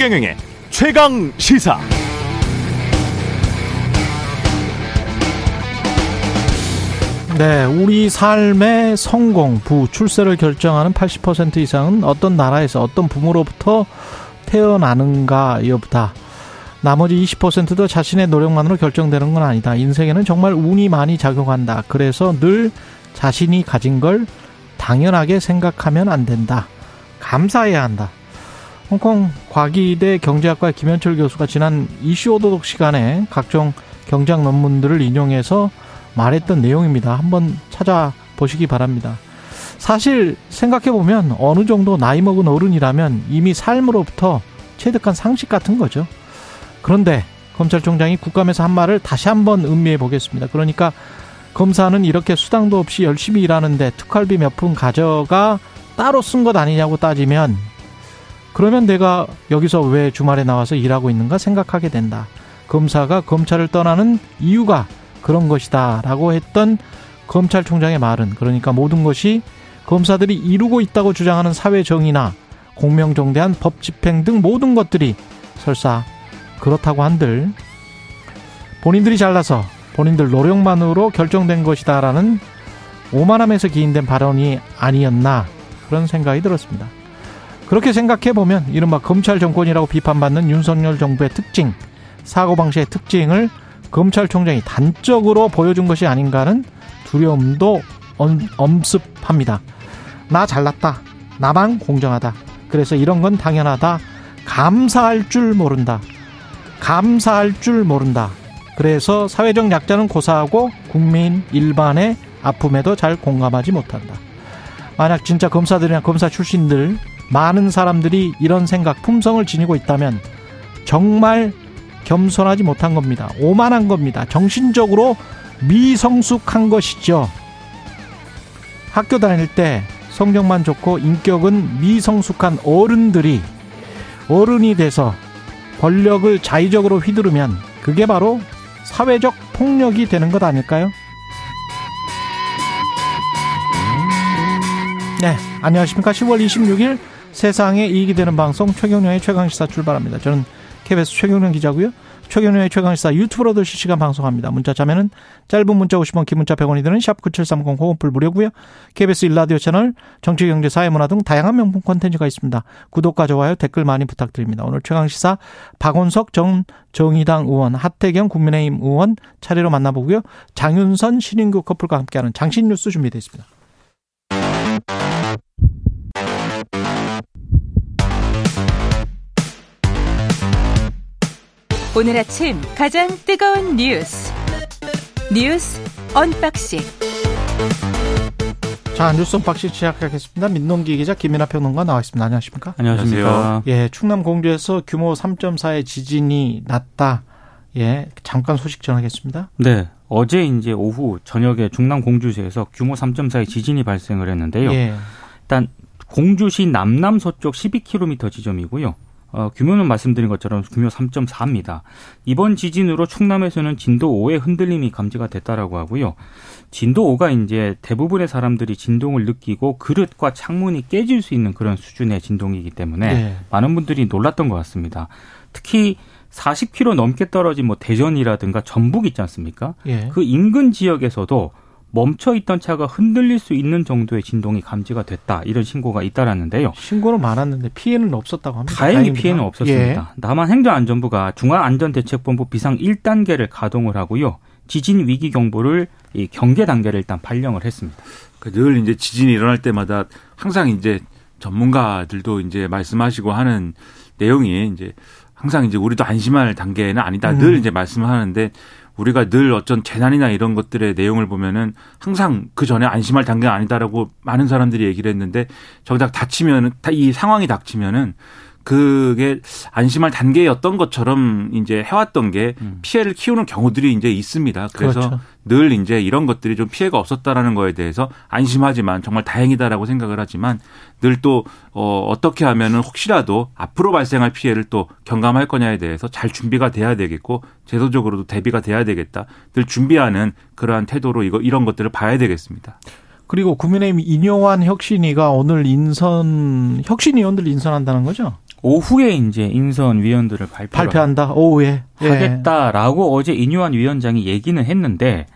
최경영의 최강 시사. 네, 우리 삶의 성공, 부, 출세를 결정하는 80% 이상은 어떤 나라에서 어떤 부모로부터 태어나는가 여부다. 나머지 20%도 자신의 노력만으로 결정되는 건 아니다. 인생에는 정말 운이 많이 작용한다. 그래서 늘 자신이 가진 걸 당연하게 생각하면 안 된다. 감사해야 한다. 홍콩 과기대 경제학과 김현철 교수가 지난 이슈 오도독 시간에 각종 경제학 논문들을 인용해서 말했던 내용입니다. 한번 찾아보시기 바랍니다. 사실 생각해보면 어느 정도 나이 먹은 어른이라면 이미 삶으로부터 체득한 상식 같은 거죠. 그런데 검찰총장이 국감에서 한 말을 다시 한번 음미해 보겠습니다. 그러니까 검사는 이렇게 수당도 없이 열심히 일하는데 특활비 몇 푼 가져가 따로 쓴 것 아니냐고 따지면 그러면 내가 여기서 왜 주말에 나와서 일하고 있는가 생각하게 된다. 검사가 검찰을 떠나는 이유가 그런 것이다. 라고 했던 검찰총장의 말은 그러니까 모든 것이 검사들이 이루고 있다고 주장하는 사회 정의나 공명정대한 법 집행 등 모든 것들이 설사 그렇다고 한들 본인들이 잘나서 본인들 노력만으로 결정된 것이다라는 오만함에서 기인된 발언이 아니었나 그런 생각이 들었습니다. 그렇게 생각해 보면 이른바 검찰 정권이라고 비판받는 윤석열 정부의 특징, 사고방식의 특징을 검찰총장이 단적으로 보여준 것이 아닌가 하는 두려움도 엄 습합니다. 나 잘났다. 나만 공정하다. 그래서 이런 건 당연하다. 감사할 줄 모른다. 감사할 줄 모른다. 그래서 사회적 약자는 고사하고 국민 일반의 아픔에도 잘 공감하지 못한다. 만약 진짜 검사들이나 검사 출신들 많은 사람들이 이런 생각 품성을 지니고 있다면 정말 겸손하지 못한 겁니다. 오만한 겁니다. 정신적으로 미성숙한 것이죠. 학교 다닐 때 성적만 좋고 인격은 미성숙한 어른들이 어른이 돼서 권력을 자의적으로 휘두르면 그게 바로 사회적 폭력이 되는 것 아닐까요? 네, 안녕하십니까. 10월 26일 세상에 이익이 되는 방송 최경령의 최강시사 출발합니다. 저는 KBS 최경령 기자고요. 최경련의 최강시사 유튜브로도 실시간 방송합니다. 문자 자면은 짧은 문자 50원, 긴 문자 100원이 드는 샵 9730 호흡불 무료고요. KBS 일라디오 채널 정치, 경제, 사회문화 등 다양한 명품 콘텐츠가 있습니다. 구독과 좋아요, 댓글 많이 부탁드립니다. 오늘 최강시사 박원석 정, 정의당 의원, 하태경 국민의힘 의원 차례로 만나보고요. 장윤선 신인규 커플과 함께하는 장신 뉴스 준비되어 있습니다. 오늘 아침 가장 뜨거운 뉴스 뉴스 언박싱 자 뉴스 언박싱 시작하겠습니다. 민동기 기자 김민아 평론가 나와 있습니다. 안녕하십니까? 안녕하십니까? 예, 충남 공주에서 규모 3.4의 지진이 났다. 예, 잠깐 소식 전하겠습니다. 네. 어제 이제 오후 저녁에 충남 공주시에서 규모 3.4의 지진이 발생을 했는데요. 예. 일단 공주시 남남서쪽 12km 지점이고요. 어, 규모는 말씀드린 것처럼 규모 3.4입니다. 이번 지진으로 충남에서는 진도 5의 흔들림이 감지가 됐다라고 하고요. 진도 5가 이제 대부분의 사람들이 진동을 느끼고 그릇과 창문이 깨질 수 있는 그런 수준의 진동이기 때문에 네. 많은 분들이 놀랐던 것 같습니다. 특히 40km 넘게 떨어진 뭐 대전이라든가 전북 있지 않습니까? 예. 그 인근 지역에서도 멈춰 있던 차가 흔들릴 수 있는 정도의 진동이 감지가 됐다 이런 신고가 잇따랐는데요. 신고는 많았는데 피해는 없었다고 합니다. 다행히 다행입니다. 피해는 없었습니다. 예. 남한 행정안전부가 중앙안전대책본부 비상 1단계를 가동을 하고요. 지진 위기 경보를 이 경계 단계를 일단 발령을 했습니다. 그늘 이제 지진이 일어날 때마다 항상 이제 전문가들도 이제 말씀하시고 하는 내용이 이제 항상 이제 우리도 안심할 단계는 아니다. 음. 늘 이제 말씀을 하는데 우리가 늘 어떤 재난이나 이런 것들의 내용을 보면은 항상 그 전에 안심할 단계가 아니다라고 많은 사람들이 얘기를 했는데 정작 닥치면은 이 상황이 닥치면은 그게 안심할 단계였던 것처럼 이제 해왔던 게 음. 피해를 키우는 경우들이 이제 있습니다. 그래서 그렇죠. 늘 이제 이런 것들이 좀 피해가 없었다라는 거에 대해서 안심하지만 정말 다행이다라고 생각을 하지만 늘 또 어, 어떻게 하면은 혹시라도 앞으로 발생할 피해를 또 경감할 거냐에 대해서 잘 준비가 돼야 되겠고 제도적으로도 대비가 돼야 되겠다. 늘 준비하는 그러한 태도로 이거 이런 것들을 봐야 되겠습니다. 그리고 국민의힘 인요한 혁신위가 오늘 인선 혁신위원들 인선한다는 거죠? 오후에 이제 인선 위원들을 발표한다. 오후에 예. 하겠다라고 어제 인유한 위원장이 얘기는 했는데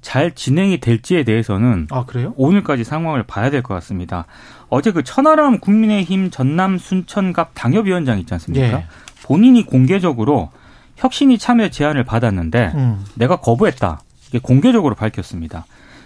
잘 진행이 될지에 대해서는 아 그래요? 오늘까지 상황을 봐야 될 것 같습니다. 어제 그 천하람 국민의힘 전남 순천갑 당협위원장 있지 않습니까? 예. 본인이 공개적으로 혁신이 참여 제안을 받았는데 음. 내가 거부했다. 이게 공개적으로 밝혔습니다.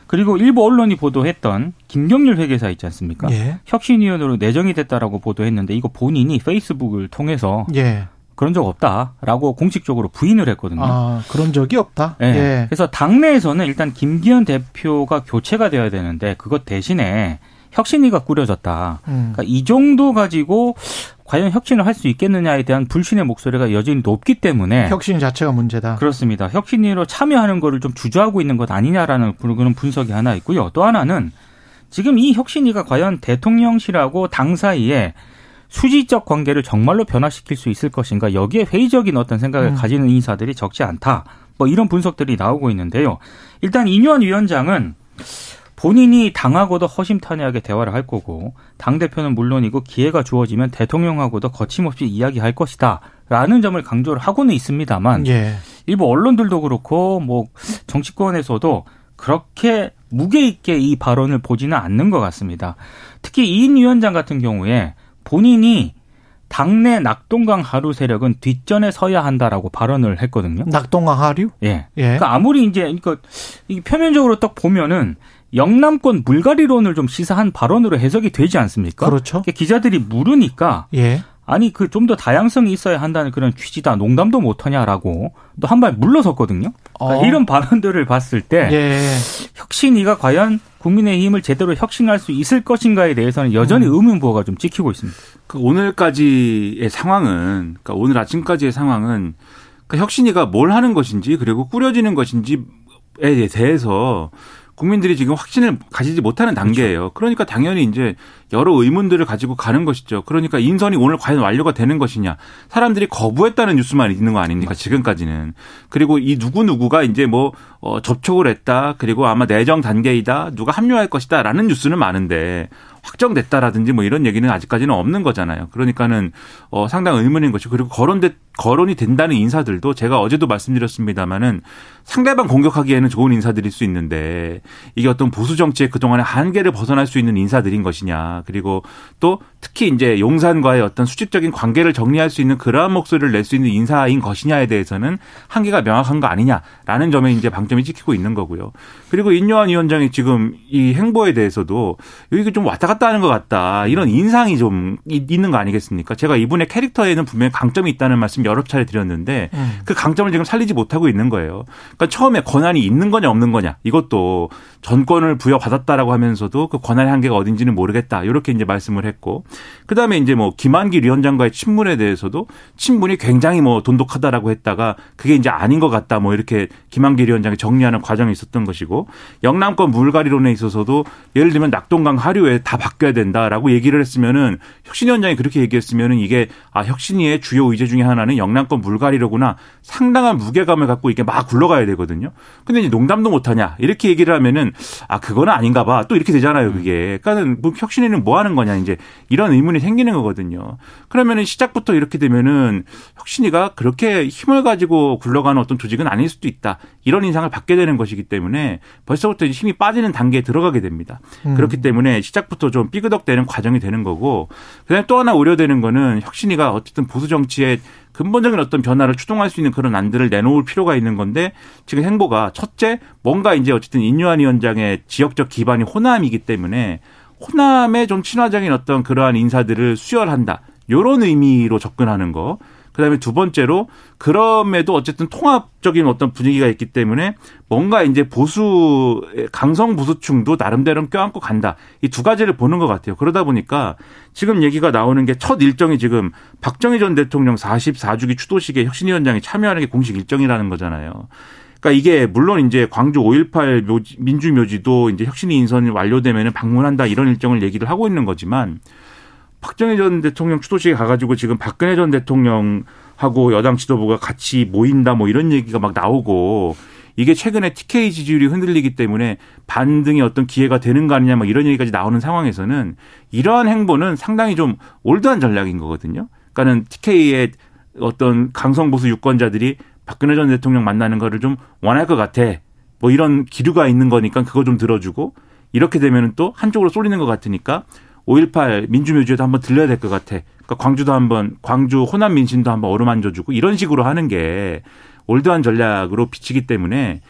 그리고 일부 언론이 보도했던 김경률 회계사 있지 않습니까? 예. 혁신위원으로 내정이 됐다라고 보도했는데 이거 본인이 페이스북을 통해서 예. 그런 적 없다라고 공식적으로 부인을 했거든요. 아, 그런 적이 없다. 네. 예. 그래서 당내에서는 일단 김기현 대표가 교체가 되어야 되는데 그것 대신에 혁신위가 꾸려졌다. 음. 그러니까 이 정도 가지고 과연 혁신을 할 수 있겠느냐에 대한 불신의 목소리가 여전히 높기 때문에 혁신 자체가 문제다. 그렇습니다. 혁신위로 참여하는 거를 좀 주저하고 있는 것 아니냐라는 그런 분석이 하나 있고요. 또 하나는 지금 이 혁신위가 과연 대통령실하고 당 사이에 수지적 관계를 정말로 변화시킬 수 있을 것인가 여기에 회의적인 어떤 생각을 음. 가지는 인사들이 적지 않다. 뭐 이런 분석들이 나오고 있는데요. 일단 이뇨한 위원장은 본인이 당하고도 허심탄회하게 대화를 할 거고 당 대표는 물론이고 기회가 주어지면 대통령하고도 거침없이 이야기할 것이다. 라는 점을 강조를 하고는 있습니다만 예. 일부 언론들도 그렇고 뭐 정치권에서도 그렇게 무게 있게 이 발언을 보지는 않는 것 같습니다. 특히 이인 위원장 같은 경우에 본인이 당내 낙동강 하류 세력은 뒷전에 서야 한다라고 발언을 했거든요. 낙동강 하류? 예. 예. 그러니까 아무리 이제 그러니까 이 표면적으로 딱 보면은 영남권 물갈이론을 좀 시사한 발언으로 해석이 되지 않습니까? 그렇죠. 기자들이 물으니까 예. 아니 그 좀 더 다양성이 있어야 한다는 그런 취지다 농담도 못하냐라고 또 한 발 물러섰거든요. 그러니까 어. 이런 발언들을 봤을 때 예. 혁신이가 과연 국민의힘을 제대로 혁신할 수 있을 것인가에 대해서는 여전히 음. 의문부호가 좀 찍히고 있습니다. 그 오늘까지의 상황은, 그러니까 오늘 아침까지의 상황은 그러니까 혁신이가 뭘 하는 것인지 그리고 꾸려지는 것인지에 대해서 국민들이 지금 확신을 가지지 못하는 단계예요. 그렇죠. 그러니까 당연히 이제 여러 의문들을 가지고 가는 것이죠. 그러니까 인선이 오늘 과연 완료가 되는 것이냐. 사람들이 거부했다는 뉴스만 있는 거 아닙니까? 지금까지는. 그리고 이 누구누구가 이제 뭐, 어, 접촉을 했다. 그리고 아마 내정 단계이다. 누가 합류할 것이다. 라는 뉴스는 많은데 확정됐다라든지 뭐 이런 얘기는 아직까지는 없는 거잖아요. 그러니까는 어 상당 의문인 것이 그리고 거론돼 거론이 된다는 인사들도 제가 어제도 말씀드렸습니다마는 상대방 공격하기에는 좋은 인사들일 수 있는데 이게 어떤 보수 정치의 그동안의 한계를 벗어날 수 있는 인사들인 것이냐. 그리고 또 특히 이제 용산과의 어떤 수직적인 관계를 정리할 수 있는 그러한 목소리를 낼 수 있는 인사인 것이냐에 대해서는 한계가 명확한 거 아니냐라는 점에 이제 방점이 찍히고 있는 거고요. 그리고 인요한 위원장이 지금 이 행보에 대해서도 여기 좀 왔다 갔다 하는 것 같다. 이런 인상이 좀 있는 거 아니겠습니까? 제가 이분의 캐릭터에는 분명히 강점이 있다는 말씀 여러 차례 드렸는데 음. 그 강점을 지금 살리지 못하고 있는 거예요. 그러니까 처음에 권한이 있는 거냐 없는 거냐 이것도 전권을 부여받았다라고 하면서도 그 권한의 한계가 어딘지는 모르겠다. 이렇게 이제 말씀을 했고 그다음에 이제 뭐 김한길 위원장과의 친문에 대해서도 친문이 굉장히 뭐 돈독하다라고 했다가 그게 이제 아닌 것 같다. 뭐 이렇게 김한길 위원장이 정리하는 과정이 있었던 것이고 영남권 물갈이론에 있어서도 예를 들면 낙동강 하류에 다 바뀌어야 된다라고 얘기를 했으면은 혁신 위원장이 그렇게 얘기했으면은 이게 아 혁신위의 주요 의제 중에 하나는 영남권 물갈이로구나 상당한 무게감을 갖고 이게 막 굴러가야 되거든요. 근데 이제 농담도 못하냐 이렇게 얘기를 하면은 아 그거는 아닌가 봐 또 이렇게 되잖아요 그게. 그러니까는 뭐 혁신위는 뭐 하는 거냐 이제 이런 의문이 생기는 거거든요. 그러면은 시작부터 이렇게 되면은 혁신위가 그렇게 힘을 가지고 굴러가는 어떤 조직은 아닐 수도 있다 이런 인상을 받게 되는 것이기 때문에 벌써부터 힘이 빠지는 단계에 들어가게 됩니다. 음. 그렇기 때문에 시작부터 좀 삐그덕대는 과정이 되는 거고 그다음에 또 하나 우려되는 거는 혁신위가 어쨌든 보수 정치에 근본적인 어떤 변화를 추동할 수 있는 그런 안들을 내놓을 필요가 있는 건데 지금 행보가 첫째 뭔가 이제 어쨌든 인유한 위원장의 지역적 기반이 호남이기 때문에 호남에 좀 친화적인 어떤 그러한 인사들을 수혈한다. 요런 의미로 접근하는 거. 그다음에 두 번째로 그럼에도 어쨌든 통합적인 어떤 분위기가 있기 때문에 뭔가 이제 보수 강성 보수층도 나름대로 껴안고 간다. 이 두 가지를 보는 것 같아요. 그러다 보니까 지금 얘기가 나오는 게 첫 일정이 지금 박정희 전 대통령 44주기 추도식에 혁신위원장이 참여하는 게 공식 일정이라는 거잖아요. 그러니까 이게 물론 이제 광주 5.18 묘지, 민주묘지도 이제 혁신위 인선이 완료되면 방문한다 이런 일정을 얘기를 하고 있는 거지만 박정희 전 대통령 추도식에 가가지고 지금 박근혜 전 대통령하고 여당 지도부가 같이 모인다 뭐 이런 얘기가 막 나오고 이게 최근에 TK 지지율이 흔들리기 때문에 반등의 어떤 기회가 되는 거 아니냐 막 이런 얘기까지 나오는 상황에서는 이러한 행보는 상당히 좀 올드한 전략인 거거든요. 그러니까는 TK의 어떤 강성 보수 유권자들이 박근혜 전 대통령 만나는 거를 좀 원할 것 같아. 뭐 이런 기류가 있는 거니까 그거 좀 들어주고 이렇게 되면은 또 한쪽으로 쏠리는 것 같으니까 5.18 민주묘지에도 한번 들려야 될 것 같아. 그러니까 광주도 한번 광주 호남 민심도 한번 어루만져주고 이런 식으로 하는 게 올드한 전략으로 비치기 때문에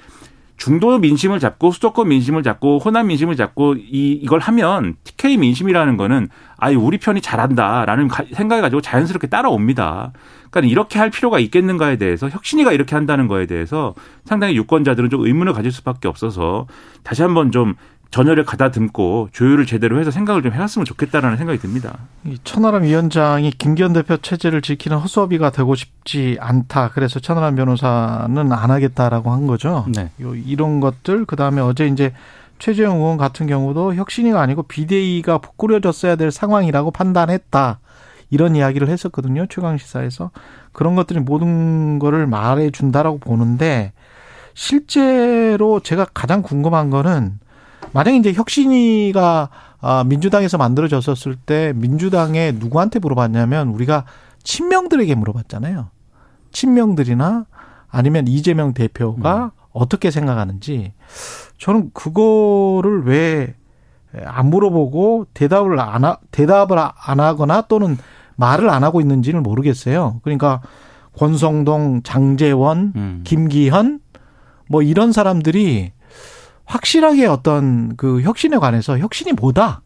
중도 민심을 잡고 수도권 민심을 잡고 호남 민심을 잡고 이 이걸 하면 TK 민심이라는 거는 아이 우리 편이 잘한다라는 생각을 가지고 자연스럽게 따라옵니다. 그러니까 이렇게 할 필요가 있겠는가에 대해서 혁신이가 이렇게 한다는 거에 대해서 상당히 유권자들은 좀 의문을 가질 수밖에 없어서 다시 한번 좀 전열을 가다듬고 조율을 제대로 해서 생각을 좀 해왔으면 좋겠다라는 생각이 듭니다. 천하람 위원장이 김기현 대표 체제를 지키는 허수아비가 되고 싶지 않다. 그래서 천하람 변호사는 안 하겠다라고 한 거죠. 네. 이런 것들 그다음에 어제 이제 최재형 의원 같은 경우도 혁신이가 아니고 비대위가 꾸려졌어야 될 상황이라고 판단했다. 이런 이야기를 했었거든요. 최강 시사에서. 그런 것들이 모든 거를 말해 준다라고 보는데 실제로 제가 가장 궁금한 거는 만약에 이제 혁신이가 아, 민주당에서 만들어졌었을 때 민주당에 누구한테 물어봤냐면 우리가 친명들에게 물어봤잖아요. 친명들이나 아니면 이재명 대표가 음. 어떻게 생각하는지 저는 그거를 왜 안 물어보고 대답을 안 하, 대답을 안 하거나 또는 말을 안 하고 있는지는 모르겠어요. 그러니까 권성동, 장재원, 음. 김기현 뭐 이런 사람들이 확실하게 어떤 그 혁신에 관해서 혁신이 뭐다?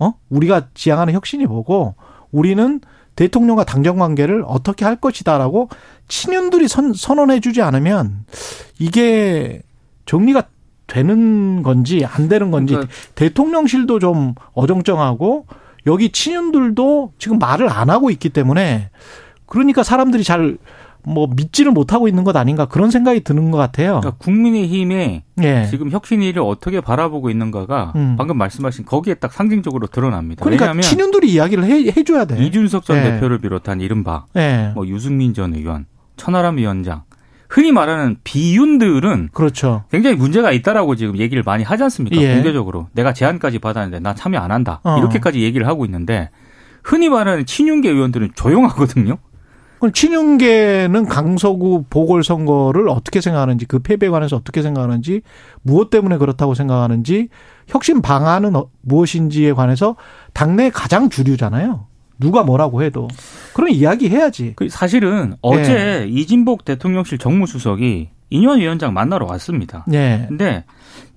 어? 우리가 지향하는 혁신이 뭐고 우리는 대통령과 당정 관계를 어떻게 할 것이다라고 친윤들이 선, 선언해 주지 않으면 이게 정리가 되는 건지 안 되는 건지 그러니까 대통령실도 좀 어정쩡하고 여기 친윤들도 지금 말을 안 하고 있기 때문에 그러니까 사람들이 잘 뭐 믿지를 못하고 있는 것 아닌가 그런 생각이 드는 것 같아요. 그러니까 국민의힘의 예. 지금 혁신위를 어떻게 바라보고 있는가가 음. 방금 말씀하신 거기에 딱 상징적으로 드러납니다. 그러니까 왜냐하면 친윤들이 이야기를 해, 해줘야 돼. 이준석 전 예. 대표를 비롯한 이른바 예. 뭐 유승민 전 의원, 천하람 위원장 흔히 말하는 비윤들은 그렇죠. 굉장히 문제가 있다라고 지금 얘기를 많이 하지 않습니까? 예. 공개적으로 내가 제안까지 받았는데 나 참여 안 한다 어. 이렇게까지 얘기를 하고 있는데 흔히 말하는 친윤계 의원들은 조용하거든요. 그럼 친윤계는 강서구 보궐선거를 어떻게 생각하는지 그 패배에 관해서 어떻게 생각하는지 무엇 때문에 그렇다고 생각하는지 혁신 방안은 어, 무엇인지에 관해서 당내 가장 주류잖아요. 누가 뭐라고 해도 그런 이야기 해야지. 그 사실은 어제 네. 이진복 대통령실 정무수석이 인현 위원장 만나러 왔습니다. 네. 근데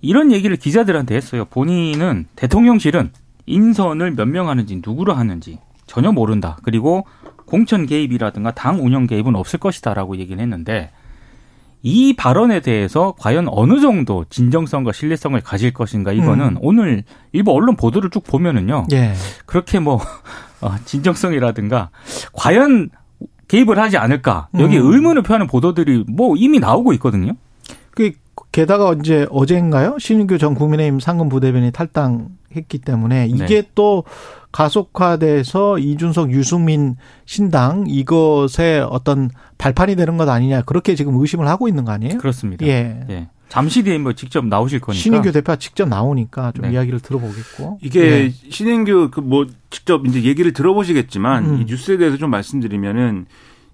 이런 얘기를 기자들한테 했어요. 본인은 대통령실은 인선을 몇 명 하는지 누구로 하는지 전혀 모른다. 그리고 공천 개입이라든가 당 운영 개입은 없을 것이다라고 얘기를 했는데 이 발언에 대해서 과연 어느 정도 진정성과 신뢰성을 가질 것인가 이거는 음. 오늘 일부 언론 보도를 쭉 보면은요. 예. 그렇게 뭐 어, 진정성이라든가 과연 개입을 하지 않을까 여기 음. 의문을 표하는 보도들이 뭐 이미 나오고 있거든요. 그 게다가 이제 어제인가요? 신인규 전 국민의힘 상근 부대변이 탈당했기 때문에 이게 네. 또 가속화돼서 이준석 유승민 신당 이것의 어떤 발판이 되는 것 아니냐 그렇게 지금 의심을 하고 있는 거 아니에요? 그렇습니다. 예. 예. 잠시 뒤에 뭐 직접 나오실 거니까 신인규 대표가 직접 나오니까 좀 네. 이야기를 들어보겠고 이게 예. 신인규 그 뭐 직접 이제 얘기를 들어보시겠지만 음. 이 뉴스에 대해서 좀 말씀드리면은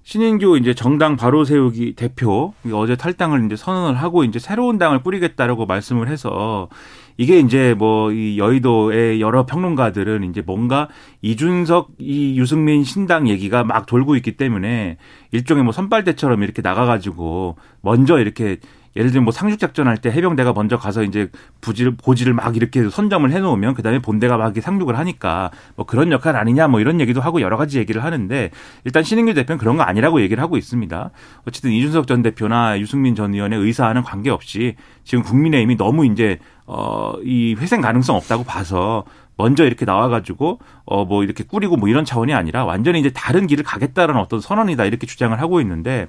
신인규 이제 정당 바로 세우기 대표 어제 탈당을 이제 선언을 하고 이제 새로운 당을 꾸리겠다라고 말씀을 해서 이게 이제 뭐 이 여의도의 여러 평론가들은 이제 뭔가 이준석 이 유승민 신당 얘기가 막 돌고 있기 때문에 일종의 뭐 선발대처럼 이렇게 나가가지고 먼저 이렇게 예를 들면 뭐 상륙 작전 할 때 해병대가 먼저 가서 이제 부지를 고지를 막 이렇게 선점을 해 놓으면 그다음에 본대가 막 상륙을 하니까 뭐 그런 역할 아니냐 뭐 이런 얘기도 하고 여러 가지 얘기를 하는데 일단 신인규 대표는 그런 거 아니라고 얘기를 하고 있습니다. 어쨌든 이준석 전 대표나 유승민 전 의원의 의사와는 관계없이 지금 국민의힘이 너무 이제 어이 회생 가능성 없다고 봐서 먼저 이렇게 나와가지고 어 뭐 이렇게 꾸리고 뭐 이런 차원이 아니라 완전히 이제 다른 길을 가겠다는 어떤 선언이다 이렇게 주장을 하고 있는데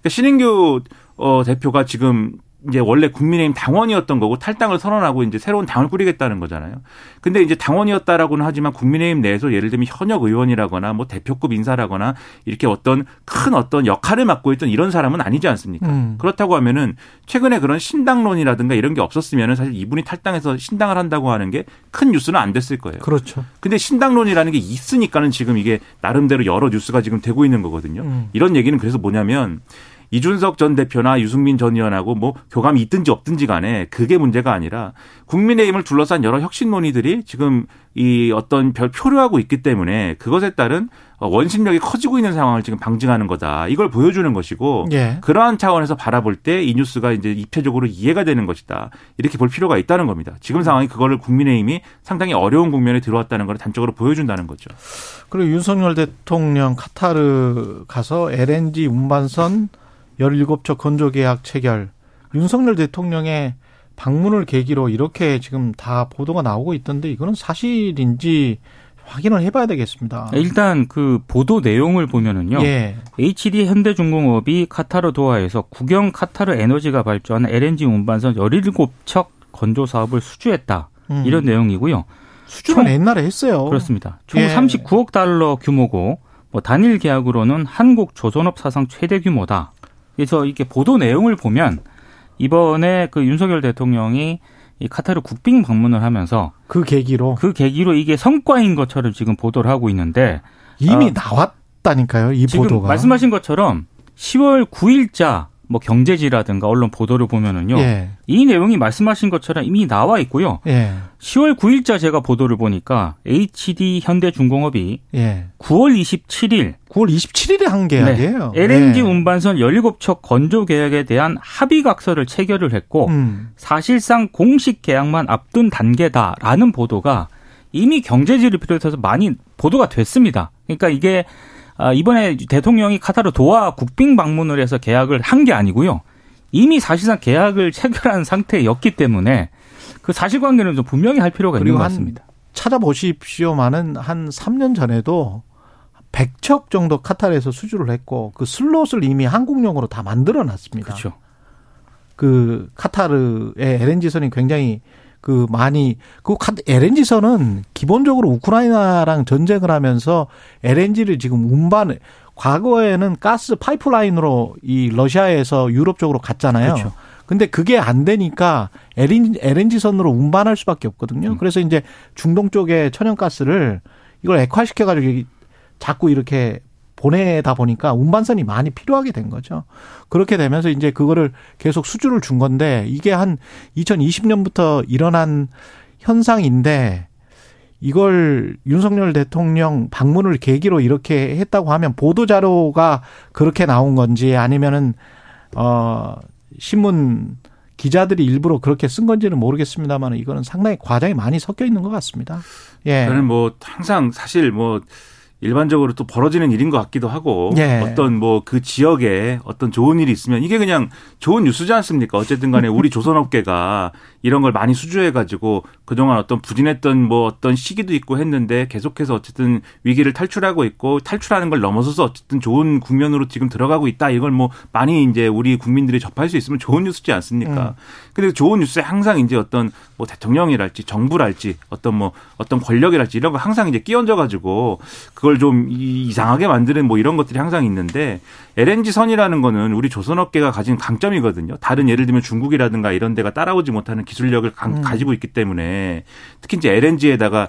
그러니까 신인규 어, 대표가 지금 이제 원래 국민의힘 당원이었던 거고 탈당을 선언하고 이제 새로운 당을 꾸리겠다는 거잖아요. 근데 이제 당원이었다라고는 하지만 국민의힘 내에서 예를 들면 현역 의원이라거나 뭐 대표급 인사라거나 이렇게 어떤 큰 어떤 역할을 맡고 있던 이런 사람은 아니지 않습니까? 음. 그렇다고 하면은 최근에 그런 신당론이라든가 이런 게 없었으면은 사실 이분이 탈당해서 신당을 한다고 하는 게 큰 뉴스는 안 됐을 거예요. 그렇죠. 근데 신당론이라는 게 있으니까는 지금 이게 나름대로 여러 뉴스가 지금 되고 있는 거거든요. 음. 이런 얘기는 그래서 뭐냐면 이준석 전 대표나 유승민 전 의원하고 뭐 교감이 있든지 없든지 간에 그게 문제가 아니라 국민의힘을 둘러싼 여러 혁신 논의들이 지금 이 어떤 별 표류하고 있기 때문에 그것에 따른 원심력이 커지고 있는 상황을 지금 방증하는 거다. 이걸 보여주는 것이고 예. 그러한 차원에서 바라볼 때 이 뉴스가 이제 입체적으로 이해가 되는 것이다. 이렇게 볼 필요가 있다는 겁니다. 지금 상황이 그거를 국민의힘이 상당히 어려운 국면에 들어왔다는 걸 단적으로 보여준다는 거죠. 그리고 윤석열 대통령 카타르 가서 LNG 운반선 17척 건조 계약 체결. 윤석열 대통령의 방문을 계기로 이렇게 지금 다 보도가 나오고 있던데 이거는 사실인지 확인을 해봐야 되겠습니다. 일단 그 보도 내용을 보면은요. 예. HD 현대중공업이 카타르 도하에서 국영 카타르 에너지가 발주하는 LNG 운반선 17척 건조 사업을 수주했다. 음. 이런 내용이고요. 수주는 옛날에 했어요. 그렇습니다. 총 예. 39억 달러 규모고 뭐 단일 계약으로는 한국 조선업 사상 최대 규모다. 그래서 이렇게 보도 내용을 보면 이번에 그 윤석열 대통령이 이 카타르 국빈 방문을 하면서 그 계기로? 그 계기로 이게 성과인 것처럼 지금 보도를 하고 있는데 이미 어, 나왔다니까요 이 보도가. 말씀하신 것처럼 10월 9일자 뭐 경제지라든가 언론 보도를 보면은요. 예. 이 내용이 말씀하신 것처럼 이미 나와 있고요. 예. 10월 9일자 제가 보도를 보니까 HD 현대중공업이 예. 9월 27일 9월 27일에 한 계약이에요. 네. LNG 예. 운반선 17척 건조 계약에 대한 합의 각서를 체결을 했고 음. 사실상 공식 계약만 앞둔 단계다라는 보도가 이미 경제지를 비롯해서 많이 보도가 됐습니다. 그러니까 이게 아, 이번에 대통령이 카타르 도하 국빈 방문을 해서 계약을 한 게 아니고요. 이미 사실상 계약을 체결한 상태였기 때문에 그 사실관계는 좀 분명히 할 필요가 있는 것 같습니다. 찾아보십시오만은 한 3년 전에도 100척 정도 카타르에서 수주를 했고 그 슬롯을 이미 한국용으로 다 만들어 놨습니다. 그렇죠. 그 카타르의 LNG선이 굉장히 그 많이 그 LNG선은 기본적으로 우크라이나랑 전쟁을 하면서 LNG를 지금 운반 과거에는 가스 파이프라인으로 이 러시아에서 유럽 쪽으로 갔잖아요. 그렇죠. 근데 그게 안 되니까 LNG 선으로 운반할 수밖에 없거든요. 음. 그래서 이제 중동 쪽에 천연가스를 이걸 액화시켜 가지고 자꾸 이렇게 보내다 보니까 운반선이 많이 필요하게 된 거죠. 그렇게 되면서 이제 그거를 계속 수주를 준 건데 이게 한 2020년부터 일어난 현상인데 이걸 윤석열 대통령 방문을 계기로 이렇게 했다고 하면 보도 자료가 그렇게 나온 건지 아니면은 어 신문 기자들이 일부러 그렇게 쓴 건지는 모르겠습니다만 이거는 상당히 과장이 많이 섞여 있는 것 같습니다. 예. 저는 뭐 항상 사실 뭐 일반적으로 또 벌어지는 일인 것 같기도 하고 예. 어떤 뭐 그 지역에 어떤 좋은 일이 있으면 이게 그냥 좋은 뉴스지 않습니까? 어쨌든 간에 우리 조선업계가 이런 걸 많이 수주해 가지고 그동안 어떤 부진했던 뭐 어떤 시기도 있고 했는데 계속해서 어쨌든 위기를 탈출하고 있고 탈출하는 걸 넘어서서 어쨌든 좋은 국면으로 지금 들어가고 있다. 이걸 뭐 많이 이제 우리 국민들이 접할 수 있으면 좋은 뉴스지 않습니까? 음. 근데 좋은 뉴스에 항상 이제 어떤 뭐 대통령이랄지 정부랄지 어떤 뭐 어떤 권력이랄지 이런 거 항상 이제 끼얹어 가지고 그걸 좀 이상하게 만드는 뭐 이런 것들이 항상 있는데 LNG 선이라는 거는 우리 조선업계가 가진 강점이거든요. 다른 예를 들면 중국이라든가 이런 데가 따라오지 못하는 기 술력을 음. 가지고 있기 때문에 특히 이제 LNG에다가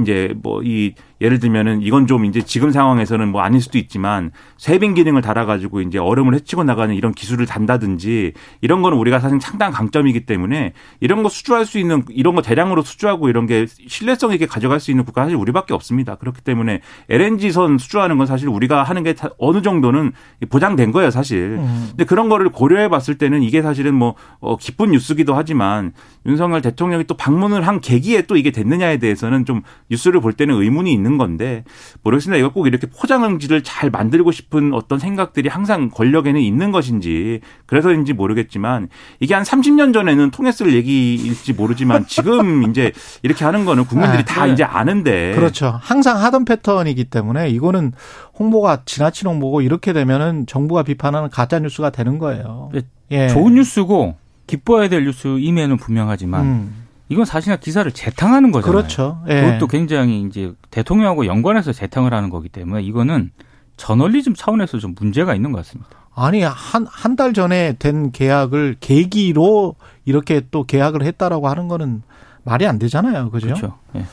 이제 뭐이 예를 들면은 이건 좀 이제 지금 상황에서는 뭐 아닐 수도 있지만 세빙 기능을 달아가지고 이제 얼음을 헤치고 나가는 이런 기술을 단다든지 이런 거는 우리가 사실 상당한 강점이기 때문에 이런 거 수주할 수 있는 이런 거 대량으로 수주하고 이런 게 신뢰성 있게 가져갈 수 있는 국가 사실 우리밖에 없습니다. 그렇기 때문에 LNG선 수주하는 건 사실 우리가 하는 게 어느 정도는 보장된 거예요, 사실. 음. 근데 그런 거를 고려해 봤을 때는 이게 사실은 뭐 어, 기쁜 뉴스기도 하지만 윤석열 대통령이 또 방문을 한 계기에 또 이게 됐느냐에 대해서는 좀 뉴스를 볼 때는 의문이 있는 건데 모르겠습니다. 이걸 꼭 이렇게 포장지를 잘 만들고 싶은 어떤 생각들이 항상 권력에는 있는 것인지 그래서인지 모르겠지만 이게 한 30년 전에는 통했을 얘기일지 모르지만 지금 이제 이렇게 하는 거는 국민들이 네, 다 네. 이제 아는데 그렇죠. 항상 하던 패턴이기 때문에 이거는 홍보가 지나친 홍보고 이렇게 되면은 정부가 비판하는 가짜 뉴스가 되는 거예요. 예. 좋은 뉴스고 기뻐해야 될 뉴스 임에는 분명하지만 음. 이건 사실은 기사를 재탕하는 거잖아요. 그렇죠. 예. 그것도 굉장히 이제 대통령하고 연관해서 재탕을 하는 거기 때문에 이거는 저널리즘 차원에서 좀 문제가 있는 것 같습니다. 아니 한 한 달 전에 된 계약을 계기로 이렇게 또 계약을 했다라고 하는 거는 말이 안 되잖아요. 그죠? 그렇죠. 예.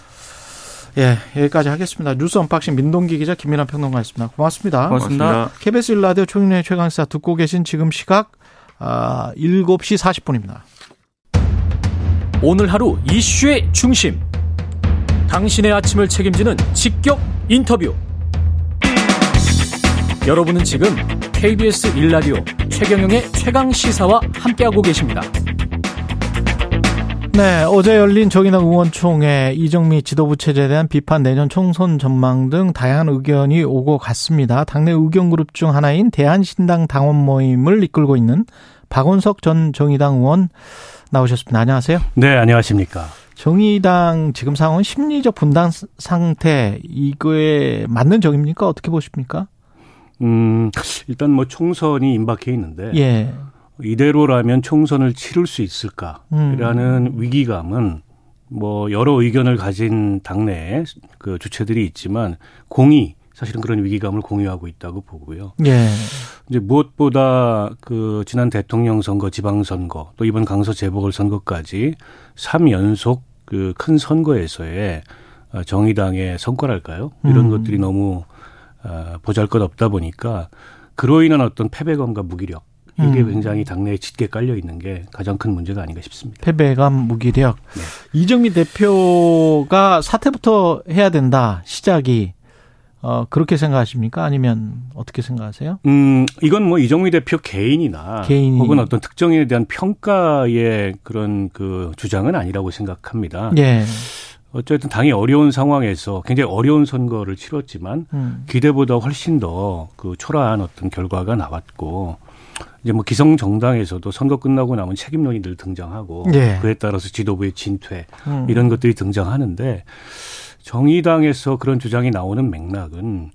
예, 여기까지 하겠습니다. 뉴스 언박싱 민동기 기자 김민아 평론가였습니다. 고맙습니다. 고맙습니다. 고맙습니다. KBS 일라디오 총인의 최강시사 듣고 계신 지금 시각 아, 7시 40분입니다. 오늘 하루 이슈의 중심. 당신의 아침을 책임지는 직격 인터뷰. 여러분은 지금 KBS 일라디오 최경영의 최강 시사와 함께하고 계십니다. 네, 어제 열린 정의당 의원총회 이정미 지도부 체제에 대한 비판, 내년 총선 전망 등 다양한 의견이 오고 갔습니다. 당내 의견 그룹 중 하나인 대한신당 당원 모임을 이끌고 있는 박원석 전 정의당 의원 나오셨습니다. 안녕하세요. 네, 안녕하십니까. 정의당 지금 상황은 심리적 분당 상태 이거에 맞는 적입니까? 어떻게 보십니까? 음, 일단 뭐 총선이 임박해 있는데 예. 이대로라면 총선을 치를 수 있을까라는 음. 위기감은 뭐 여러 의견을 가진 당내 그 주체들이 있지만 공이 사실은 그런 위기감을 공유하고 있다고 보고요. 예. 이제 무엇보다 그 지난 대통령 선거, 지방 선거, 또 이번 강서 재보궐 선거까지 3연속 그 큰 선거에서의 정의당의 성과랄까요? 이런 음. 것들이 너무 어, 보잘것없다 보니까 그로 인한 어떤 패배감과 무기력 이게 음. 굉장히 당내에 짙게 깔려 있는 게 가장 큰 문제가 아닌가 싶습니다. 패배감, 무기력. 네. 이정미 대표가 사퇴부터 해야 된다. 시작이 어, 그렇게 생각하십니까? 아니면 어떻게 생각하세요? 음, 이건 뭐 이정미 대표 개인이나 개인이. 혹은 어떤 특정인에 대한 평가의 그런 그 주장은 아니라고 생각합니다. 예. 어쨌든 당이 어려운 상황에서 굉장히 어려운 선거를 치렀지만 음. 기대보다 훨씬 더 그 초라한 어떤 결과가 나왔고 이제 뭐 기성 정당에서도 선거 끝나고 나면 책임론이 늘 등장하고 예. 그에 따라서 지도부의 진퇴 음. 이런 것들이 등장하는데 정의당에서 그런 주장이 나오는 맥락은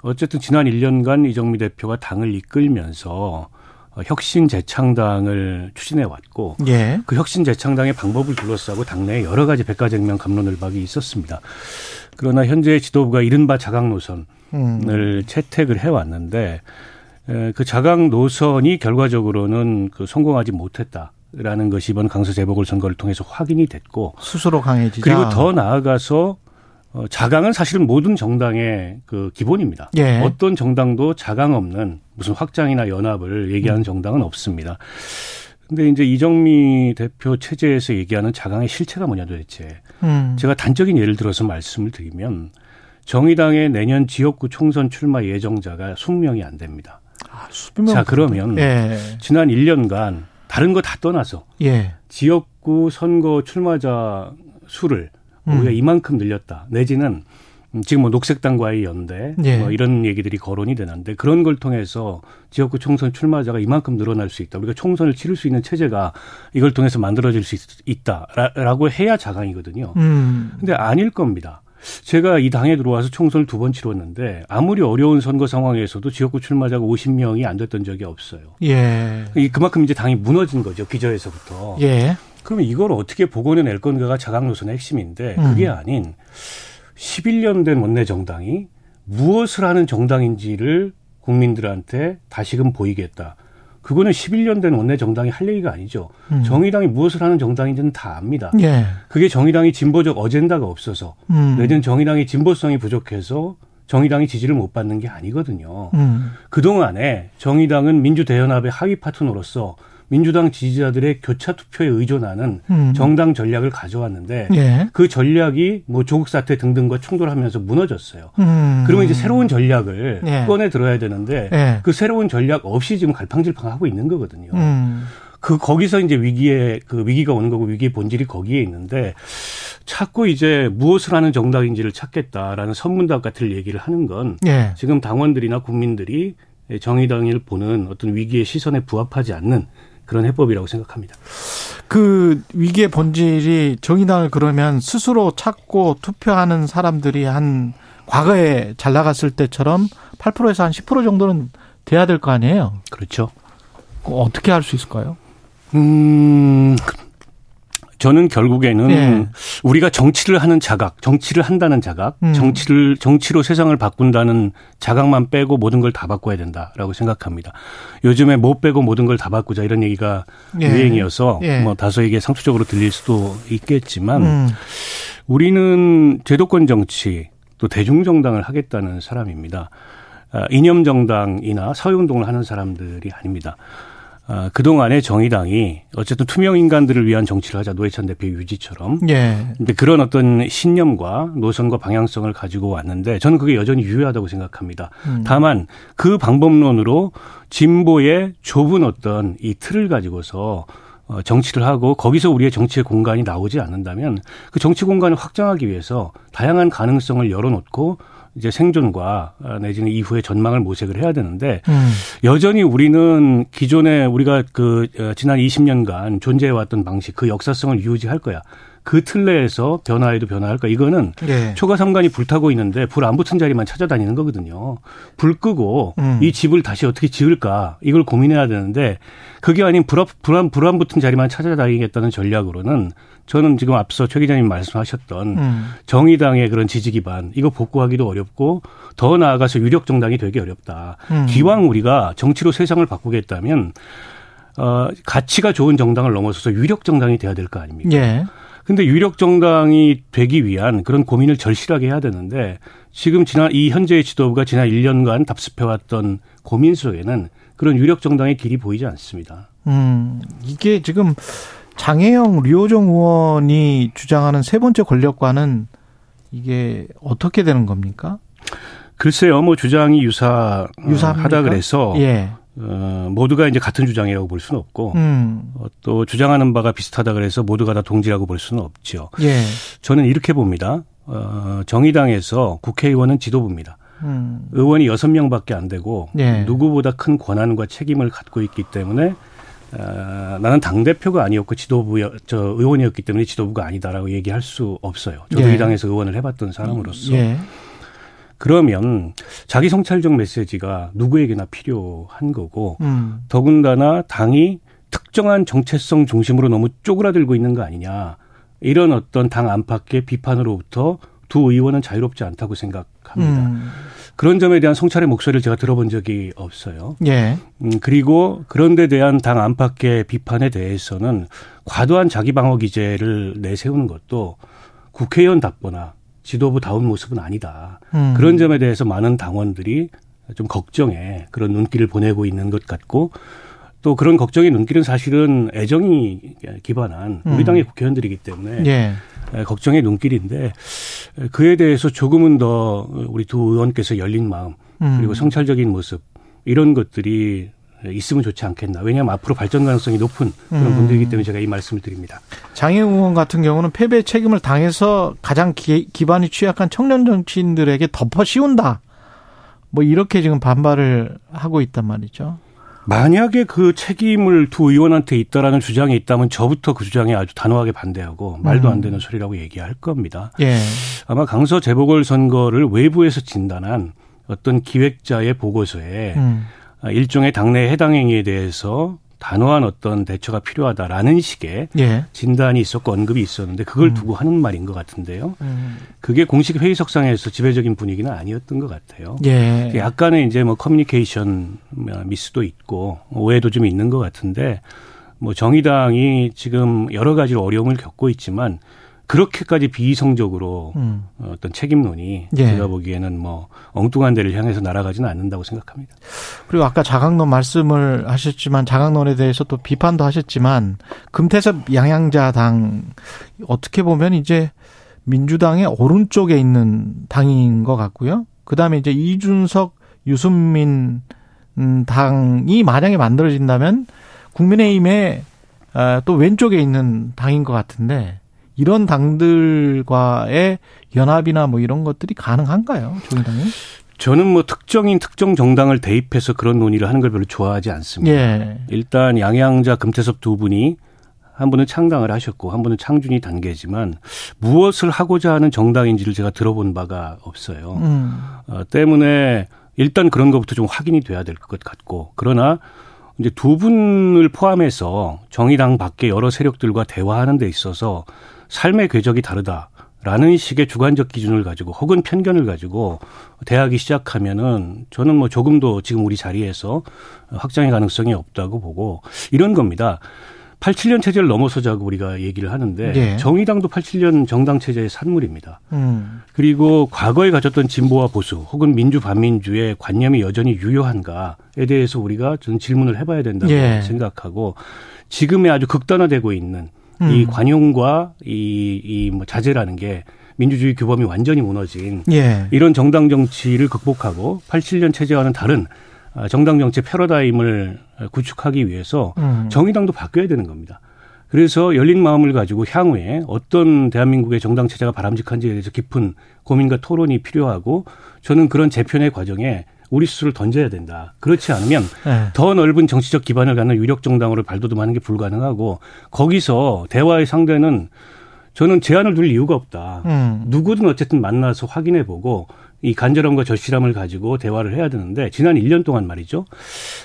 어쨌든 지난 1년간 이정미 대표가 당을 이끌면서 어, 혁신 재창당을 추진해 왔고 예. 그 혁신 재창당의 방법을 둘러싸고 당내에 여러 가지 백가쟁명 감론을박이 있었습니다. 그러나 현재 지도부가 이른바 자강 노선을 음. 채택을 해 왔는데 그 자강 노선이 결과적으로는 그 성공하지 못했다 라는 것이 이번 강서 재보궐 선거를 통해서 확인이 됐고 스스로 강해지자 그리고 더 나아가서 어, 자강은 사실은 모든 정당의 그 기본입니다. 예. 어떤 정당도 자강 없는 무슨 확장이나 연합을 얘기하는 음. 정당은 없습니다. 근데 이제 이정미 대표 체제에서 얘기하는 자강의 실체가 뭐냐 도대체. 음. 제가 단적인 예를 들어서 말씀을 드리면 정의당의 내년 지역구 총선 출마 예정자가 20명이 안 됩니다. 아, 자, 그러면 예. 지난 1년간 다른 거 다 떠나서 예. 지역구 선거 출마자 수를 음. 우리가 이만큼 늘렸다. 내지는 지금 뭐 녹색당과의 연대 예. 뭐 이런 얘기들이 거론이 되는데 그런 걸 통해서 지역구 총선 출마자가 이만큼 늘어날 수 있다. 우리가 총선을 치를 수 있는 체제가 이걸 통해서 만들어질 수 있다라고 해야 자강이거든요. 음. 근데 아닐 겁니다. 제가 이 당에 들어와서 총선을 두 번 치렀는데 아무리 어려운 선거 상황에서도 지역구 출마자가 50명이 안 됐던 적이 없어요. 예. 그만큼 이제 당이 무너진 거죠. 기저에서부터. 예. 그러면 이걸 어떻게 복원해낼 건가가 자강 노선의 핵심인데 그게 음. 아닌 11년 된 원내 정당이 무엇을 하는 정당인지를 국민들한테 다시금 보이겠다. 그거는 11년 된 원내 정당이 할 얘기가 아니죠. 음. 정의당이 무엇을 하는 정당인지는 다 압니다. 예. 그게 정의당이 진보적 어젠다가 없어서 음. 내지는 정의당이 진보성이 부족해서 정의당이 지지를 못 받는 게 아니거든요. 음. 그동안에 정의당은 민주대연합의 하위 파트너로서 민주당 지지자들의 교차 투표에 의존하는 음. 정당 전략을 가져왔는데 예. 그 전략이 뭐 조국 사태 등등과 충돌하면서 무너졌어요. 음. 그러면 이제 새로운 전략을 예. 꺼내 들어야 되는데 예. 그 새로운 전략 없이 지금 갈팡질팡하고 있는 거거든요. 음. 그 거기서 이제 위기에 그 위기가 오는 거고 위기의 본질이 거기에 있는데 자꾸 이제 무엇을 하는 정당인지를 찾겠다라는 선문답 같은 얘기를 하는 건 예. 지금 당원들이나 국민들이 정의당을 보는 어떤 위기의 시선에 부합하지 않는 그런 해법이라고 생각합니다. 그 위기의 본질이 정의당을 그러면 스스로 찾고 투표하는 사람들이 한 과거에 잘 나갔을 때처럼 8%에서 한 10% 정도는 돼야 될 거 아니에요? 그렇죠. 어떻게 할 수 있을까요? 음, 저는 결국에는 네. 우리가 정치를 하는 자각, 정치를 한다는 자각, 음. 정치를 정치로 세상을 바꾼다는 자각만 빼고 모든 걸 다 바꿔야 된다라고 생각합니다. 요즘에 못 빼고 모든 걸 다 바꾸자 이런 얘기가 예. 유행이어서 예. 뭐 다소 이게 상투적으로 들릴 수도 있겠지만 음. 우리는 제도권 정치 또 대중정당을 하겠다는 사람입니다. 아, 이념 정당이나 사회운동을 하는 사람들이 아닙니다. 어, 그동안의 정의당이 어쨌든 투명 인간들을 위한 정치를 하자 노회찬 대표 유지처럼. 예. 근데 그런 어떤 신념과 노선과 방향성을 가지고 왔는데 저는 그게 여전히 유효하다고 생각합니다. 음. 다만 그 방법론으로 진보의 좁은 어떤 이 틀을 가지고서 어, 정치를 하고 거기서 우리의 정치의 공간이 나오지 않는다면 그 정치 공간을 확장하기 위해서 다양한 가능성을 열어놓고 이제 생존과 내지는 이후의 전망을 모색을 해야 되는데 음. 여전히 우리는 기존에 우리가 그 어, 지난 20년간 존재해 왔던 방식 그 역사성을 유지할 거야. 그 틀내에서 변화해도 변화할까? 이거는 예. 초가 삼간이 불타고 있는데 불 안 붙은 자리만 찾아다니는 거거든요. 불 끄고 음. 이 집을 다시 어떻게 지을까? 이걸 고민해야 되는데 그게 아닌 불안 불안 불안 붙은 자리만 찾아다니겠다는 전략으로는 저는 지금 앞서 최 기자님 말씀하셨던 음. 정의당의 그런 지지 기반 이거 복구하기도 어렵고 더 나아가서 유력 정당이 되기 어렵다. 음. 기왕 우리가 정치로 세상을 바꾸겠다면 어 가치가 좋은 정당을 넘어서서 유력 정당이 돼야 될 거 아닙니까? 예. 근데 유력 정당이 되기 위한 그런 고민을 절실하게 해야 되는데 지금 지난 이 현재의 지도부가 지난 1년간 답습해왔던 고민 속에는 그런 유력 정당의 길이 보이지 않습니다. 음, 이게 지금 장혜영 류호정 의원이 주장하는 세 번째 권력과는 이게 어떻게 되는 겁니까? 글쎄요, 뭐 주장이 유사 유사하다 그래서 예. 어, 모두가 이제 같은 주장이라고 볼 수는 없고 음. 어, 또 주장하는 바가 비슷하다 그래서 모두가 다 동지라고 볼 수는 없죠. 예. 저는 이렇게 봅니다. 어, 정의당에서 국회의원은 지도부입니다. 음. 의원이 여섯 명밖에 안 되고 예. 누구보다 큰 권한과 책임을 갖고 있기 때문에 어, 나는 당 대표가 아니었고 지도부 저 의원이었기 때문에 지도부가 아니다라고 얘기할 수 없어요. 저도 예. 이 당에서 의원을 해봤던 사람으로서. 예. 그러면 자기 성찰적 메시지가 누구에게나 필요한 거고 음. 더군다나 당이 특정한 정체성 중심으로 너무 쪼그라들고 있는 거 아니냐 이런 어떤 당 안팎의 비판으로부터 두 의원은 자유롭지 않다고 생각합니다. 음. 그런 점에 대한 성찰의 목소리를 제가 들어본 적이 없어요. 예. 음, 그리고 그런 데 대한 당 안팎의 비판에 대해서는 과도한 자기 방어 기제를 내세우는 것도 국회의원답거나 지도부다운 모습은 아니다. 음. 그런 점에 대해서 많은 당원들이 좀 걱정에 그런 눈길을 보내고 있는 것 같고 또 그런 걱정의 눈길은 사실은 애정이 기반한 우리 음. 당의 국회의원들이기 때문에 예. 걱정의 눈길인데 그에 대해서 조금은 더 우리 두 의원께서 열린 마음 그리고 음. 성찰적인 모습 이런 것들이 있으면 좋지 않겠나. 왜냐하면 앞으로 발전 가능성이 높은 그런 음. 분들이기 때문에 제가 이 말씀을 드립니다. 장애우 의원 같은 경우는 패배 책임을 당해서 가장 기, 기반이 취약한 청년 정치인들에게 덮어 씌운다. 뭐 이렇게 지금 반발을 하고 있단 말이죠. 만약에 그 책임을 두 의원한테 있다라는 주장이 있다면 저부터 그 주장에 아주 단호하게 반대하고 말도 안 음. 되는 소리라고 얘기할 겁니다. 예. 아마 강서 재보궐 선거를 외부에서 진단한 어떤 기획자의 보고서에 음. 아, 일종의 당내 해당 행위에 대해서 단호한 어떤 대처가 필요하다라는 식의 예. 진단이 있었고 언급이 있었는데 그걸 음. 두고 하는 말인 것 같은데요. 음. 그게 공식 회의석상에서 지배적인 분위기는 아니었던 것 같아요. 예. 약간의 이제 뭐 커뮤니케이션 미스도 있고 오해도 좀 있는 것 같은데 뭐 정의당이 지금 여러 가지로 어려움을 겪고 있지만 그렇게까지 비이성적으로 음. 어떤 책임론이 예. 제가 보기에는 뭐 엉뚱한 데를 향해서 날아가지는 않는다고 생각합니다. 그리고 아까 자강론 말씀을 하셨지만 자강론에 대해서 또 비판도 하셨지만 금태섭 양양자당 어떻게 보면 이제 민주당의 오른쪽에 있는 당인 것 같고요. 그다음에 이제 이준석 유승민 음, 당이 만약에 만들어진다면 국민의힘의 아, 또 왼쪽에 있는 당인 것 같은데 이런 당들과의 연합이나 뭐 이런 것들이 가능한가요? 정의당이? 저는 뭐 특정인 특정 정당을 대입해서 그런 논의를 하는 걸 별로 좋아하지 않습니다. 예. 일단 양양자 금태섭 두 분이 한 분은 창당을 하셨고 한 분은 창준이 단계지만 무엇을 하고자 하는 정당인지를 제가 들어본 바가 없어요. 음. 어, 때문에 일단 그런 것부터 좀 확인이 돼야 될 것 같고 그러나 이제 두 분을 포함해서 정의당 밖에 여러 세력들과 대화하는 데 있어서 삶의 궤적이 다르다. 라는 식의 주관적 기준을 가지고 혹은 편견을 가지고 대하기 시작하면은 저는 뭐 조금도 지금 우리 자리에서 확장의 가능성이 없다고 보고 이런 겁니다. 87년 체제를 넘어서자고 우리가 얘기를 하는데 네. 정의당도 87년 정당 체제의 산물입니다. 음. 그리고 과거에 가졌던 진보와 보수 혹은 민주 반민주의 관념이 여전히 유효한가에 대해서 우리가 저는 질문을 해봐야 된다고 네. 생각하고 지금의 아주 극단화되고 있는 음. 이 관용과 이, 이 뭐 자제라는 게 민주주의 규범이 완전히 무너진 예. 이런 정당 정치를 극복하고 87년 체제와는 다른 아, 정당 정치 패러다임을 구축하기 위해서 음. 정의당도 바뀌어야 되는 겁니다. 그래서 열린 마음을 가지고 향후에 어떤 대한민국의 정당 체제가 바람직한지에 대해서 깊은 고민과 토론이 필요하고 저는 그런 재편의 과정에 우리 스스로를 던져야 된다. 그렇지 않으면 네. 더 넓은 정치적 기반을 갖는 유력 정당으로 발돋움하는 게 불가능하고 거기서 대화의 상대는 저는 제한을 둘 이유가 없다. 음. 누구든 어쨌든 만나서 확인해 보고 이 간절함과 절실함을 가지고 대화를 해야 되는데 지난 1년 동안 말이죠.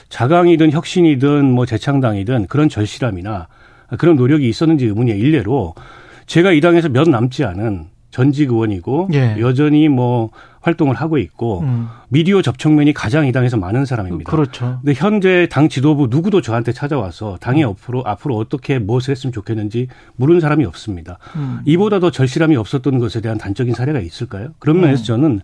자강이든 혁신이든 뭐 재창당이든 그런 절실함이나 그런 노력이 있었는지 의문이에요. 일례로 제가 이 당에서 몇 남지 않은 전직 의원이고 예. 여전히 뭐 활동을 하고 있고 음. 미디어 접촉면이 가장 이 당에서 많은 사람입니다. 그렇죠. 근데 현재 당 지도부 누구도 저한테 찾아와서 당이 음. 앞으로 앞으로 어떻게 무엇을 했으면 좋겠는지 물은 사람이 없습니다. 음. 이보다 더 절실함이 없었던 것에 대한 단적인 사례가 있을까요? 그런 면에서 음. 저는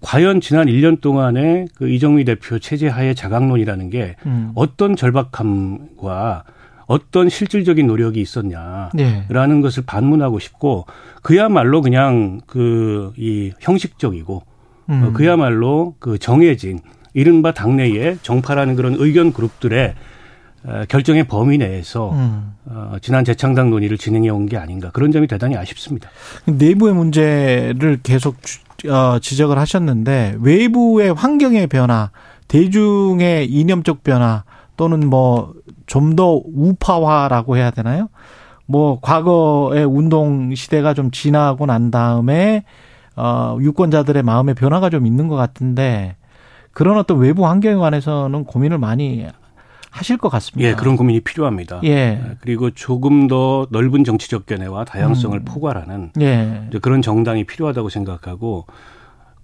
과연 지난 1년 동안의 그 이정미 대표 체제 하에 자강론이라는 게 음. 어떤 절박함과 어떤 실질적인 노력이 있었냐라는 네. 것을 반문하고 싶고 그야말로 그냥 그 이 형식적이고 음. 어, 그야말로 그 정해진 이른바 당내의 정파라는 그런 의견 그룹들의 어, 결정의 범위 내에서 음. 어, 지난 재창당 논의를 진행해 온 게 아닌가 그런 점이 대단히 아쉽습니다. 내부의 문제를 계속 어, 지적을 하셨는데 외부의 환경의 변화, 대중의 이념적 변화 또는 뭐 좀 더 우파화라고 해야 되나요? 뭐 과거의 운동 시대가 좀 지나고 난 다음에 어 유권자들의 마음의 변화가 좀 있는 것 같은데 그런 어떤 외부 환경에 관해서는 고민을 많이 하실 것 같습니다. 예, 그런 고민이 필요합니다. 예. 예 그리고 조금 더 넓은 정치적 견해와 다양성을 음. 포괄하는 예. 그런 정당이 필요하다고 생각하고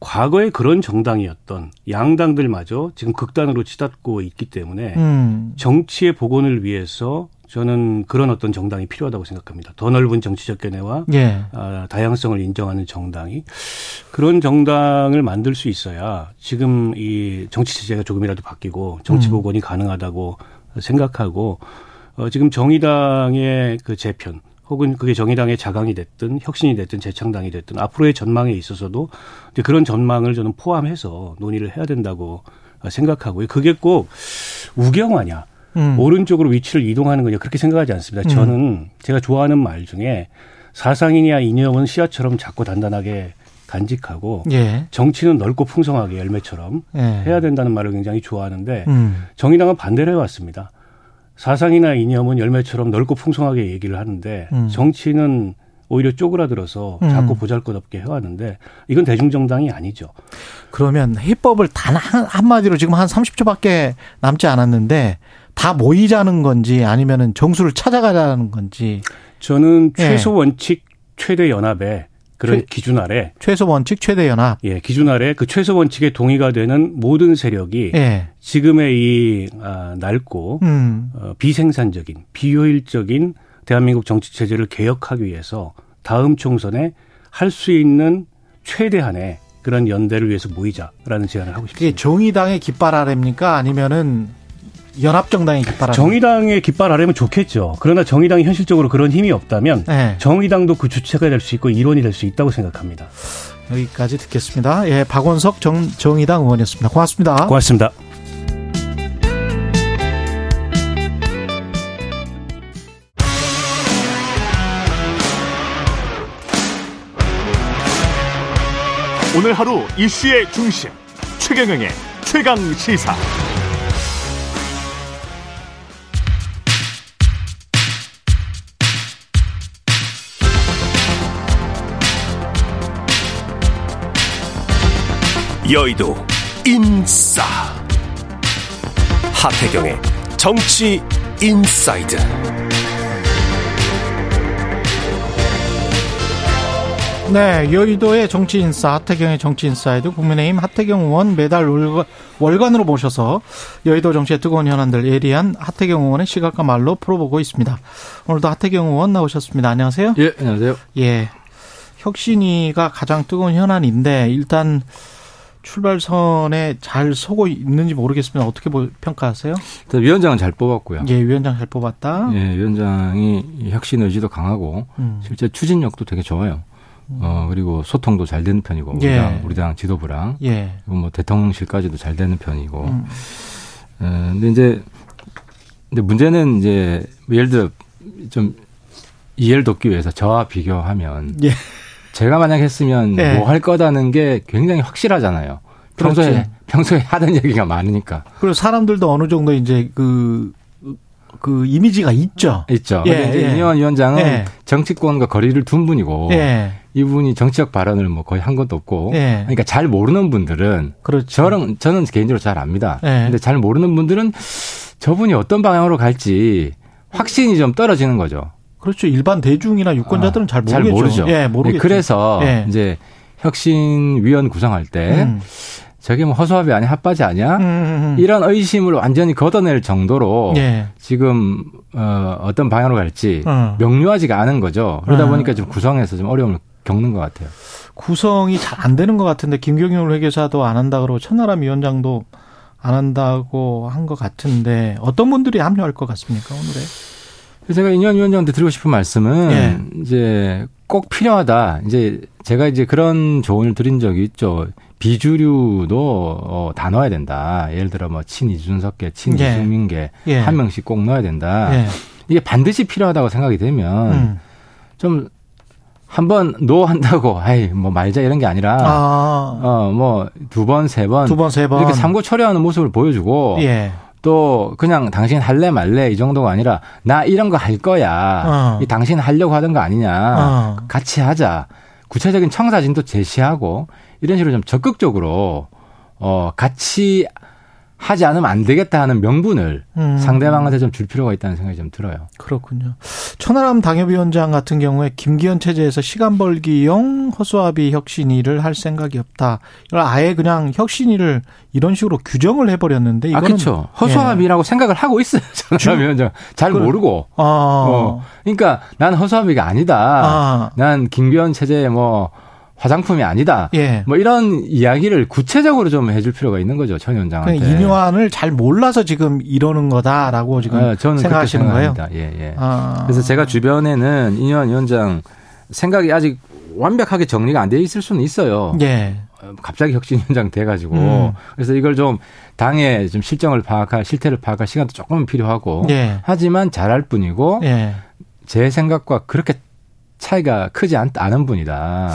과거에 그런 정당이었던 양당들마저 지금 극단으로 치닫고 있기 때문에 음. 정치의 복원을 위해서 저는 그런 어떤 정당이 필요하다고 생각합니다. 더 넓은 정치적 견해와 예. 아, 다양성을 인정하는 정당이 그런 정당을 만들 수 있어야 지금 이 정치 체제가 조금이라도 바뀌고 정치 음. 복원이 음. 가능하다고 생각하고 어, 지금 정의당의 그 재편 혹은 그게 정의당의 자강이 됐든 혁신이 됐든 재창당이 됐든 앞으로의 전망에 있어서도 이제 그런 전망을 저는 포함해서 논의를 해야 된다고 생각하고요. 그게 꼭 우경화냐, 음. 오른쪽으로 위치를 이동하는 거냐 그렇게 생각하지 않습니다. 음. 저는 제가 좋아하는 말 중에 사상이냐 이념은 씨앗처럼 작고 단단하게 간직하고 예. 정치는 넓고 풍성하게 열매처럼 예. 해야 된다는 말을 굉장히 좋아하는데 음. 정의당은 반대로 해왔습니다. 사상이나 이념은 열매처럼 넓고 풍성하게 얘기를 하는데 음. 정치는 오히려 쪼그라들어서 음. 자꾸 보잘것없게 해왔는데 이건 대중정당이 아니죠. 그러면 해법을 단 한, 한마디로 지금 한 30초밖에 남지 않았는데 다 모이자는 건지 아니면은 정수를 찾아가자는 건지 저는 예. 최소 원칙 최대 연합에 그런 최, 기준 아래 최소 원칙 최대 연합 예 기준 아래 그 최소 원칙에 동의가 되는 모든 세력이 예. 지금의 이 아, 낡고 음. 어, 비생산적인 비효율적인 대한민국 정치 체제를 개혁하기 위해서 다음 총선에 할 수 있는 최대한의 그런 연대를 위해서 모이자라는 제안을 하고 싶습니다. 이게 정의당의 깃발 아래입니까 아니면은 연합정당의 깃발 아래. 정의당의 깃발 아래면 좋겠죠. 그러나 정의당이 현실적으로 그런 힘이 없다면 네. 정의당도 그 주체가 될 수 있고 일원이 될 수 있다고 생각합니다. 여기까지 듣겠습니다. 예, 박원석 정, 정의당 의원이었습니다. 고맙습니다. 고맙습니다. 오늘 하루 이슈의 중심 최경영의 최강 시사. 여의도 인싸 하태경의 정치 인사이드. 네, 여의도의 정치 인사 하태경의 정치 인사이드 국민의힘 하태경 의원 매달 월간, 으로 모셔서 여의도 정치의 뜨거운 현안들 예리한 하태경 의원의 시각과 말로 풀어보고 있습니다. 오늘도 하태경 의원 나오셨습니다. 안녕하세요. 예, 안녕하세요. 예, 혁신위가 가장 뜨거운 현안인데 일단 출발선에 잘 서고 있는지 모르겠습니다. 어떻게 평가하세요? 위원장은 잘 뽑았고요. 예, 위원장 잘 뽑았다. 예, 위원장이 혁신 의지도 강하고 음. 실제 추진력도 되게 좋아요. 어 그리고 소통도 잘 되는 편이고 우리, 예. 당, 우리 당 지도부랑 예. 그리고 뭐 대통령실까지도 잘 되는 편이고. 음. 어, 근데 이제 근데 문제는 이제 뭐 예를 들어 좀 이해를 돕기 위해서 저와 비교하면 예. 제가 만약 했으면 예. 뭐할 거다는 게 굉장히 확실하잖아요. 평소에 그렇지. 평소에 하던 얘기가 많으니까. 그리고 사람들도 어느 정도 이제 그그 이미지가 있죠. 있죠. 예, 근데 예. 이현 위원장은 예. 정치권과 거리를 둔 분이고 예. 이분이 정치적 발언을 뭐 거의 한 것도 없고 예. 그러니까 잘 모르는 분들은 그렇죠. 저는 저는 개인적으로 잘 압니다. 예. 근데 잘 모르는 분들은 저분이 어떤 방향으로 갈지 확신이 좀 떨어지는 거죠. 그렇죠. 일반 대중이나 유권자들은 아, 잘 모르겠죠. 잘 모르죠. 예, 모르겠죠. 네, 그래서 이제 혁신위원 구성할 때 음. 저게 뭐 허수아비 아니야 핫바지 아니야? 음, 음, 음. 이런 의심을 완전히 걷어낼 정도로 예. 지금 어, 어떤 방향으로 갈지 어. 명료하지가 않은 거죠. 그러다 어. 보니까 좀 구성에서 좀 어려움을 겪는 것 같아요. 구성이 잘 안 되는 것 같은데 김경률 회계사도 안 한다 그러고 천하람 위원장도 안 한다고 한 것 같은데 어떤 분들이 합류할 것 같습니까 오늘에? 제가 인현 위원장한테 드리고 싶은 말씀은 예. 이제 꼭 필요하다. 이제 제가 이제 그런 조언을 드린 적이 있죠. 비주류도 어, 다 넣어야 된다. 예를 들어 뭐 친이준석계, 친이승민계 예. 예. 한 명씩 꼭 넣어야 된다. 예. 이게 반드시 필요하다고 생각이 되면 음. 좀 한번 노 한다고 아이 뭐 말자 이런 게 아니라 아. 어뭐 두 번 세 번 두 번 세 번 이렇게 삼고 처리하는 모습을 보여주고 예. 또 그냥 당신 할래 말래 이 정도가 아니라 나 이런 거 할 거야. 어. 이 당신 하려고 하던 거 아니냐. 어. 같이 하자. 구체적인 청사진도 제시하고 이런 식으로 좀 적극적으로 어 같이 하지 않으면 안 되겠다 하는 명분을 음. 상대방한테 좀 줄 필요가 있다는 생각이 좀 들어요. 그렇군요. 천하람 당협위원장 같은 경우에 김기현 체제에서 시간 벌기용 허수아비 혁신위를 할 생각이 없다. 이걸 아예 그냥 혁신위를 이런 식으로 규정을 해버렸는데 이거는 아 그렇죠. 허수아비라고 예. 생각을 하고 있어요. 천하람 위원장 잘 그래. 모르고. 아. 어. 그러니까 난 허수아비가 아니다. 아. 난 김기현 체제에 뭐 화장품이 아니다. 예. 뭐 이런 이야기를 구체적으로 좀 해줄 필요가 있는 거죠 천 위원장한테. 인요한을 잘 몰라서 지금 이러는 거다라고 지금 아, 저는 생각하시는 거예요. 예, 예. 아. 그래서 제가 주변에는 인요한 위원장 생각이 아직 완벽하게 정리가 안 돼 있을 수는 있어요. 예. 갑자기 혁신위원장 돼가지고 음. 그래서 이걸 좀 당의 좀 실정을 파악할 실태를 파악할 시간도 조금은 필요하고 예. 하지만 잘할 뿐이고 예. 제 생각과 그렇게 차이가 크지 않, 않은 분이다.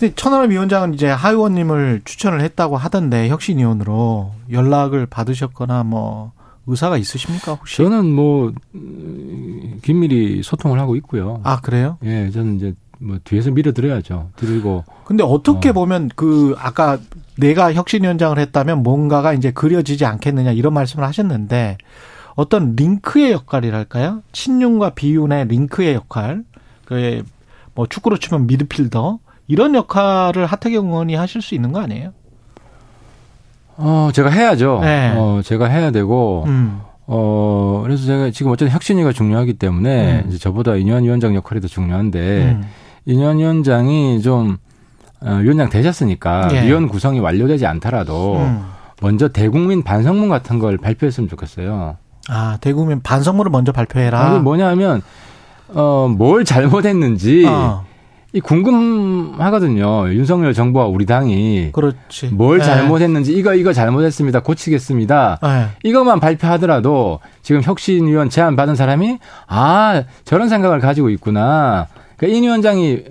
근데 천하람 위원장은 이제 하 의원님을 추천을 했다고 하던데 혁신위원으로 연락을 받으셨거나 뭐 의사가 있으십니까 혹시? 저는 뭐 긴밀히 소통을 하고 있고요. 아 그래요? 예, 저는 이제 뭐 뒤에서 밀어드려야죠. 드리고. 근데 어떻게 어. 보면 그 아까 내가 혁신위원장을 했다면 뭔가가 이제 그려지지 않겠느냐 이런 말씀을 하셨는데 어떤 링크의 역할이랄까요? 친윤과 비윤의 링크의 역할. 그 뭐 축구로 치면 미드필더 이런 역할을 하태경 의원이 하실 수 있는 거 아니에요? 어, 제가 해야죠. 네. 어, 제가 해야 되고, 음. 어, 그래서 제가 지금 어쨌든 혁신위가 중요하기 때문에, 음. 이제 저보다 인현 위원장 역할이 더 중요한데, 음. 인현 위원장이 좀, 어, 위원장 되셨으니까, 예. 위원 구성이 완료되지 않더라도, 음. 먼저 대국민 반성문 같은 걸 발표했으면 좋겠어요. 아, 대국민 반성문을 먼저 발표해라. 아, 뭐냐 하면, 어, 뭘 잘못했는지, 어. 이 궁금하거든요. 윤석열 정부와 우리 당이 그렇지. 뭘 네. 잘못했는지 이거 이거 잘못했습니다. 고치겠습니다. 네. 이것만 발표하더라도 지금 혁신위원 제안 받은 사람이 아 저런 생각을 가지고 있구나. 그러니까 인 위원장이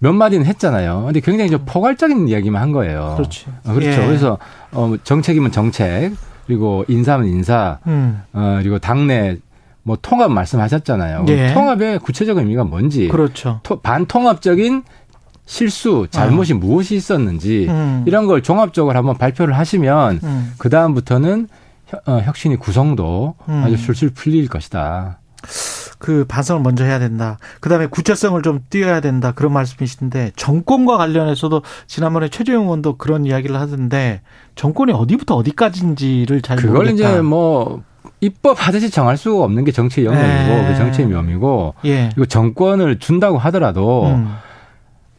몇 마디는 했잖아요. 근데 굉장히 좀 포괄적인 이야기만 한 거예요. 그렇지. 어, 그렇죠. 예. 그래서 어 정책이면 정책 그리고 인사면 인사 음. 어 그리고 당내 뭐 통합 말씀하셨잖아요. 예. 통합의 구체적인 의미가 뭔지, 그렇죠. 반통합적인 실수, 잘못이 어. 무엇이 있었는지 음. 이런 걸 종합적으로 한번 발표를 하시면 음. 그 다음부터는 어, 혁신이 구성도 음. 아주 술술 풀릴 것이다. 그 반성을 먼저 해야 된다. 그다음에 구체성을 좀 띄어야 된다. 그런 말씀이신데 정권과 관련해서도 지난번에 최재형 의원도 그런 이야기를 하던데 정권이 어디부터 어디까지인지를 잘 그걸 모르겠다. 이제 뭐 입법 하듯이 정할 수가 없는 게 정치의 영역이고 예. 그 정치의 묘미고 예. 이거 정권을 준다고 하더라도 음.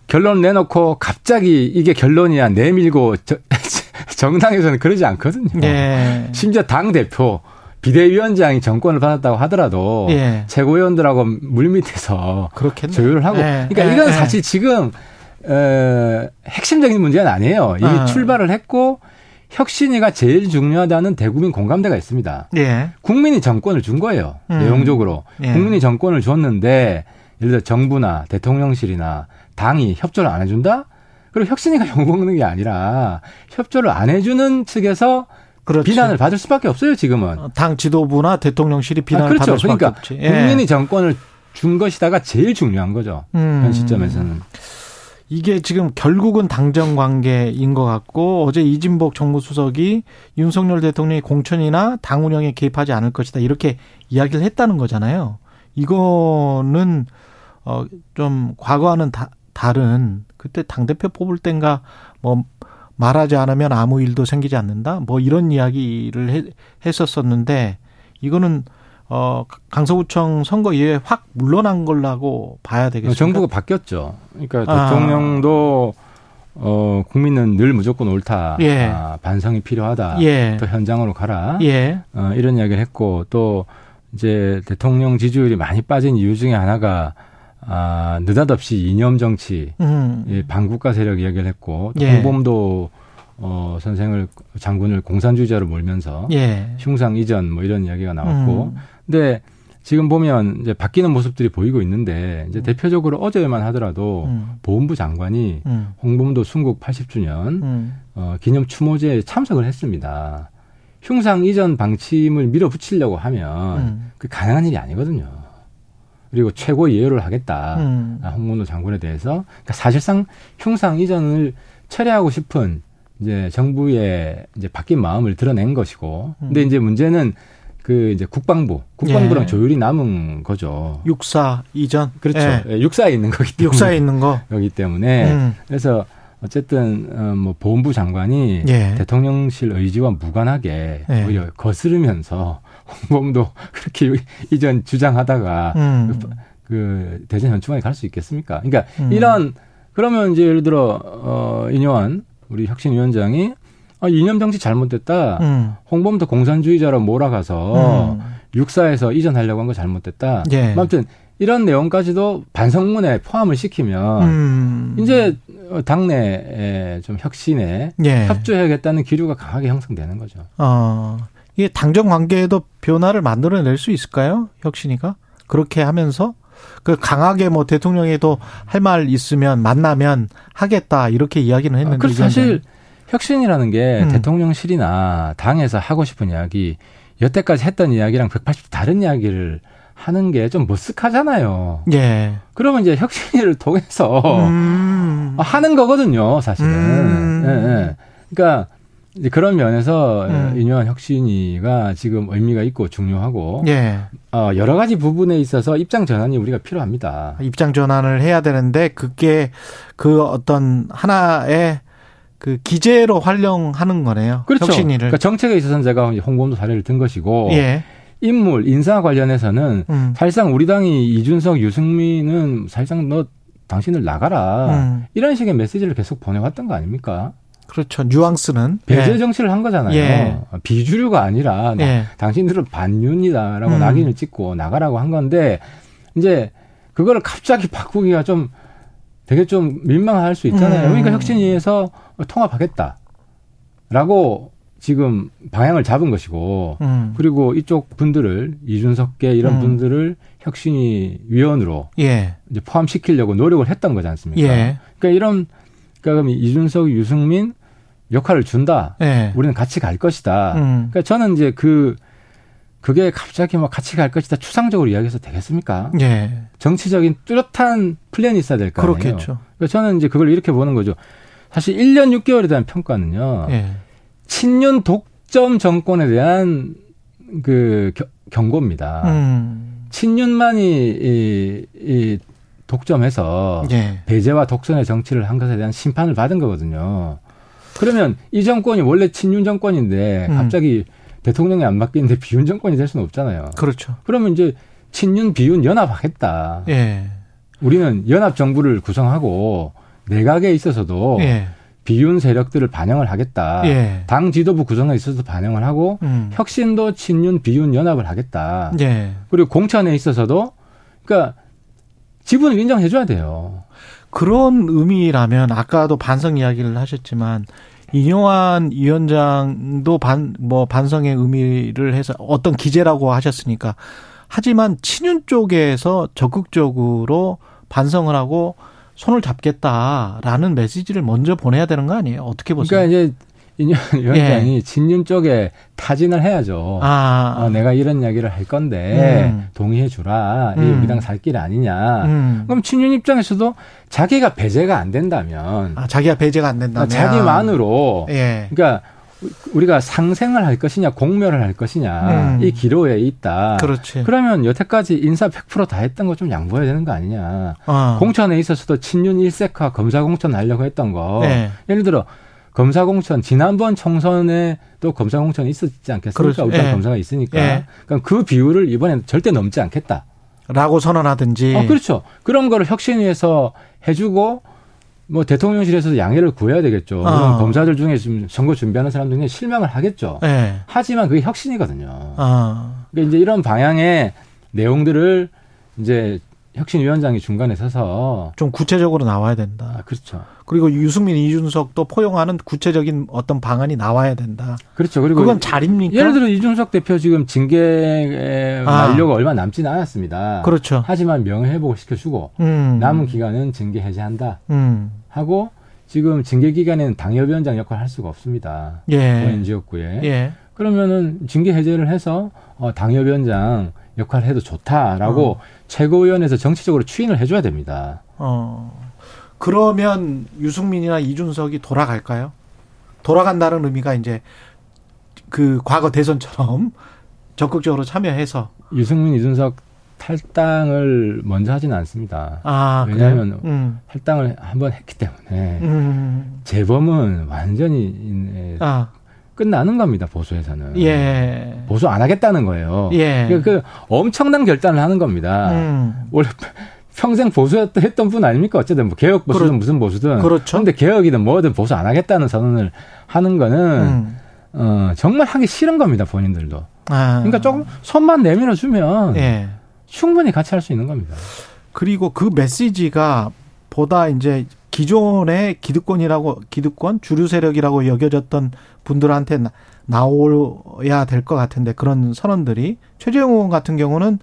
결론 내놓고 갑자기 이게 결론이야 내밀고 저, 정당에서는 그러지 않거든요. 예. 심지어 당 대표 비대위원장이 정권을 받았다고 하더라도 예. 최고위원들하고 물밑에서 그렇겠네. 조율을 하고 예. 그러니까 예. 이건 예. 사실 지금 어, 핵심적인 문제는 아니에요. 이미 어. 출발을 했고 혁신위가 제일 중요하다는 대국민 공감대가 있습니다. 예. 국민이 정권을 준 거예요. 음. 내용적으로 예. 국민이 정권을 줬는데 예를 들어 정부나 대통령실이나 당이 협조를 안 해준다? 그리고 혁신위가 욕먹는 게 아니라 협조를 안 해주는 측에서 그렇지. 비난을 받을 수밖에 없어요 지금은 어, 당 지도부나 대통령실이 비난을 아, 그렇죠. 받을 수밖에 그러니까 없지. 예. 국민이 정권을 준 것이다가 제일 중요한 거죠 음. 현 시점에서는 이게 지금 결국은 당정 관계인 것 같고 어제 이진복 정무수석이 윤석열 대통령이 공천이나 당 운영에 개입하지 않을 것이다 이렇게 이야기를 했다는 거잖아요. 이거는 어좀 과거와는 다, 다른 그때 당 대표 뽑을 땐가 뭐 말하지 않으면 아무 일도 생기지 않는다. 뭐 이런 이야기를 해, 했었었는데 이거는 어 강서구청 선거 이후에 확 물러난 걸라고 봐야 되겠습니다. 정부가 바뀌었죠. 그러니까 아. 대통령도 어 국민은 늘 무조건 옳다. 예. 아, 반성이 필요하다. 예. 또 현장으로 가라. 예. 어, 이런 이야기를 했고 또 이제 대통령 지지율이 많이 빠진 이유 중에 하나가 아, 느닷없이 이념 정치, 음. 예, 반국가 세력 이야기를 했고, 또 예. 홍범도 어, 선생을 장군을 공산주의자로 몰면서 예. 흉상 이전 뭐 이런 이야기가 나왔고, 음. 근데 지금 보면 이제 바뀌는 모습들이 보이고 있는데 이제 음. 대표적으로 어제만 하더라도 음. 보훈부 장관이 음. 홍범도 순국 80주년 음. 어, 기념 추모제에 참석을 했습니다. 흉상 이전 방침을 밀어붙이려고 하면 음. 그 가능한 일이 아니거든요. 그리고 최고 예우를 하겠다. 음. 아, 홍문호 장군에 대해서. 그러니까 사실상 흉상 이전을 철회하고 싶은 이제 정부의 이제 바뀐 마음을 드러낸 것이고. 음. 근데 이제 문제는 그 이제 국방부, 국방부랑 예. 조율이 남은 거죠. 육사 이전. 그렇죠. 예. 예 육사에 있는 거기 때문에. 육사에 있는 거. 여기 때문에. 음. 그래서 어쨌든 어뭐 보훈부 장관이 예. 대통령실 의지와 무관하게 예. 오히려 거스르면서 홍범도 그렇게 이전 주장하다가 음. 그, 그 대전 현충원에 갈 수 있겠습니까? 그러니까 음. 이런 그러면 이제 예를 들어 어 인요한 우리 혁신위원장이 아, 이념 정치 잘못됐다. 음. 홍범도 공산주의자로 몰아가서 음. 육사에서 이전하려고 한 거 잘못됐다. 예. 아무튼 이런 내용까지도 반성문에 포함을 시키면 음. 이제 당내에 좀 혁신에 예. 협조해야겠다는 기류가 강하게 형성되는 거죠. 어. 이게 당정 관계에도 변화를 만들어낼 수 있을까요? 혁신이가 그렇게 하면서 그 강하게 뭐 대통령에도 할 말 있으면 만나면 하겠다 이렇게 이야기는 아, 했는데 아, 사실 혁신이라는 게 음. 대통령실이나 당에서 하고 싶은 이야기 여태까지 했던 이야기랑 180도 다른 이야기를 하는 게 좀 머쓱하잖아요. 예. 그러면 이제 혁신위를 통해서 음. 하는 거거든요, 사실은. 음. 예, 예. 그러니까 이제 그런 면에서 음. 인유한 혁신위가 지금 의미가 있고 중요하고 예. 어, 여러 가지 부분에 있어서 입장 전환이 우리가 필요합니다. 입장 전환을 해야 되는데 그게 그 어떤 하나의 그 기재로 활용하는 거네요. 그렇죠. 혁신위를. 그러니까 정책에 있어서는 제가 홍범도 사례를 든 것이고 예. 인물 인사 관련해서는 음. 사실상 우리 당이 이준석 유승민은 사실상 너 당신을 나가라 음. 이런 식의 메시지를 계속 보내왔던 거 아닙니까? 그렇죠. 뉘앙스는 배제 예. 정치를 한 거잖아요. 예. 비주류가 아니라 예. 당신들은 반윤이다라고 음. 낙인을 찍고 나가라고 한 건데 이제 그거를 갑자기 바꾸기가 좀 되게 좀 민망할 수 있잖아요. 음. 그러니까 혁신위에서 통합하겠다라고 지금 방향을 잡은 것이고 음. 그리고 이쪽 분들을 이준석계 이런 음. 분들을 혁신위 위원으로 예. 이제 포함시키려고 노력을 했던 거지 않습니까? 예. 그러니까 이런 그러니까 그럼 이준석, 유승민 역할을 준다. 예. 우리는 같이 갈 것이다. 음. 그러니까 저는 이제 그 그게 갑자기 막 같이 갈 것이다 추상적으로 이야기해서 되겠습니까? 예. 정치적인 뚜렷한 플랜이 있어야 될 거 아니에요. 그렇겠죠. 그러니까 저는 이제 그걸 이렇게 보는 거죠. 사실 1년 6개월에 대한 평가는요. 예. 친윤 독 독점 정권에 대한 그 경고입니다. 음. 친윤만이 이, 이 독점해서 예. 배제와 독선의 정치를 한 것에 대한 심판을 받은 거거든요. 그러면 이 정권이 원래 친윤 정권인데 음. 갑자기 대통령이 안 바뀌는데 비윤 정권이 될 수는 없잖아요. 그렇죠. 그러면 이제 친윤 비윤 연합하겠다. 예. 우리는 연합 정부를 구성하고 내각에 있어서도 예. 비윤 세력들을 반영을 하겠다. 예. 당 지도부 구성에 있어서 반영을 하고 음. 혁신도 친윤 비윤 연합을 하겠다. 예. 그리고 공천에 있어서도 그러니까 지분을 인정해 줘야 돼요. 그런 의미라면 아까도 반성 이야기를 하셨지만 이용환 위원장도 반 뭐 반성의 의미를 해서 어떤 기재라고 하셨으니까 하지만 친윤 쪽에서 적극적으로 반성을 하고 손을 잡겠다라는 메시지를 먼저 보내야 되는 거 아니에요? 어떻게 보세요? 그러니까 이제 인연 위원장이 예. 진윤 쪽에 타진을 해야죠. 아. 어, 내가 이런 이야기를 할 건데 음. 동의해 주라. 음. 이 우리당 살 길 아니냐. 음. 그럼 친윤 입장에서도 자기가 배제가 안 된다면 아, 자기가 배제가 안 된다면 자기만으로 예. 그러니까 우리가 상생을 할 것이냐 공멸을 할 것이냐 음. 이 기로에 있다. 그렇지. 그러면 여태까지 인사 100%다 했던 거 좀 양보해야 되는 거 아니냐. 어. 공천에 있어서도 친윤 일색화 검사 공천 하려고 했던 거. 네. 예를 들어 검사 공천 지난번 총선에도 검사 공천이 있었지 않겠습니까? 그렇죠. 우리 예. 검사가 있으니까. 예. 그러니까 그 비율을 이번엔 절대 넘지 않겠다. 라고 선언하든지. 어, 그렇죠. 그런 거를 혁신위에서 해주고 뭐 대통령실에서 양해를 구해야 되겠죠. 어. 검사들 중에 지금 선거 준비하는 사람 중에 실망을 하겠죠. 네. 하지만 그게 혁신이거든요. 어. 그러니까 이제 이런 방향의 내용들을 이제 혁신위원장이 중간에 서서 좀 구체적으로 나와야 된다. 아, 그렇죠. 그리고 유승민, 이준석도 포용하는 구체적인 어떤 방안이 나와야 된다. 그렇죠. 그리고 그건 잘입니까? 예를 들어 이준석 대표 지금 징계 만료가 아. 얼마 남지는 않았습니다. 그렇죠. 하지만 명예회복을 시켜주고 음. 남은 기간은 징계 해제한다. 음. 하고 지금 징계 기간에는 당협위원장 역할을 할 수가 없습니다. 예. 지역구에. 예. 그러면은 징계 해제를 해서 어, 당협위원장 역할을 해도 좋다라고 어. 최고위원회에서 정치적으로 추인을 해줘야 됩니다. 어. 그러면 유승민이나 이준석이 돌아갈까요? 돌아간다는 의미가 이제 그 과거 대선처럼 적극적으로 참여해서 유승민, 이준석 탈당을 먼저 하지는 않습니다. 아, 왜냐하면 음. 탈당을 한번 했기 때문에 음. 재범은 완전히 아. 끝나는 겁니다 보수에서는. 예. 보수 안 하겠다는 거예요. 예. 그, 그 엄청난 결단을 하는 겁니다. 음. 원래 평생 보수했던 분 아닙니까? 어쨌든 뭐 개혁 보수든 그렇, 무슨 보수든. 그렇죠. 근데 개혁이든 뭐든 보수 안 하겠다는 선언을 하는 거는 음. 어, 정말 하기 싫은 겁니다 본인들도. 아. 그러니까 조금 손만 내밀어 주면 예. 충분히 같이 할 수 있는 겁니다. 그리고 그 메시지가 보다 이제 기존의 기득권이라고 기득권 주류 세력이라고 여겨졌던 분들한테 나, 나와야 될 것 같은데 그런 선언들이 최재형 의원 같은 경우는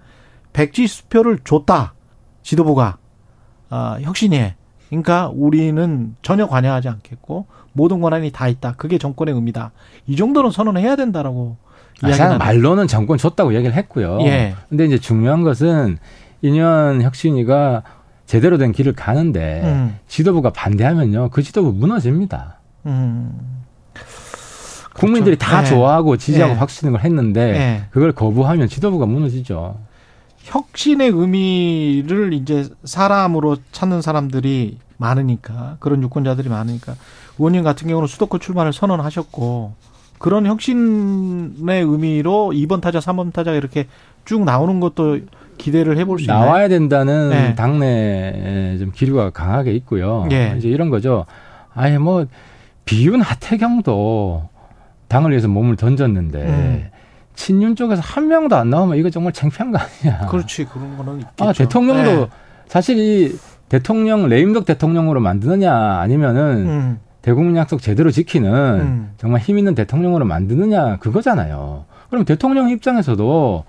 백지 수표를 줬다 지도부가. 아, 혁신위에. 그러니까 우리는 전혀 관여하지 않겠고 모든 권한이 다 있다. 그게 정권의 의미다. 이 정도는 선언해야 된다라고 아, 말로는 정권 줬다고 얘기를 했고요. 예. 근데 이제 중요한 것은 인연 혁신위가 제대로 된 길을 가는데 음. 지도부가 반대하면요 그 지도부 무너집니다. 음. 국민들이 그렇죠. 다 네. 좋아하고 지지하고 네. 박수 치는 걸 했는데 네. 그걸 거부하면 지도부가 무너지죠. 혁신의 의미를 이제 사람으로 찾는 사람들이 많으니까 그런 유권자들이 많으니까 의원님 같은 경우는 수도권 출마를 선언하셨고 그런 혁신의 의미로 2번 타자, 3번 타자 이렇게 쭉 나오는 것도 기대를 해볼 수 있나요? 나와야 된다는 네. 당내 좀 기류가 강하게 있고요. 네. 이제 이런 거죠. 아예 뭐 비윤 하태경도 당을 위해서 몸을 던졌는데 음. 친윤 쪽에서 한 명도 안 나오면 이거 정말 창피한 거 아니야. 그렇지 그런 거는 있겠죠. 아 대통령도 네. 사실 이 대통령 레임덕 대통령으로 만드느냐 아니면은 음. 대국민 약속 제대로 지키는 음. 정말 힘 있는 대통령으로 만드느냐 그거잖아요. 그럼 대통령 입장에서도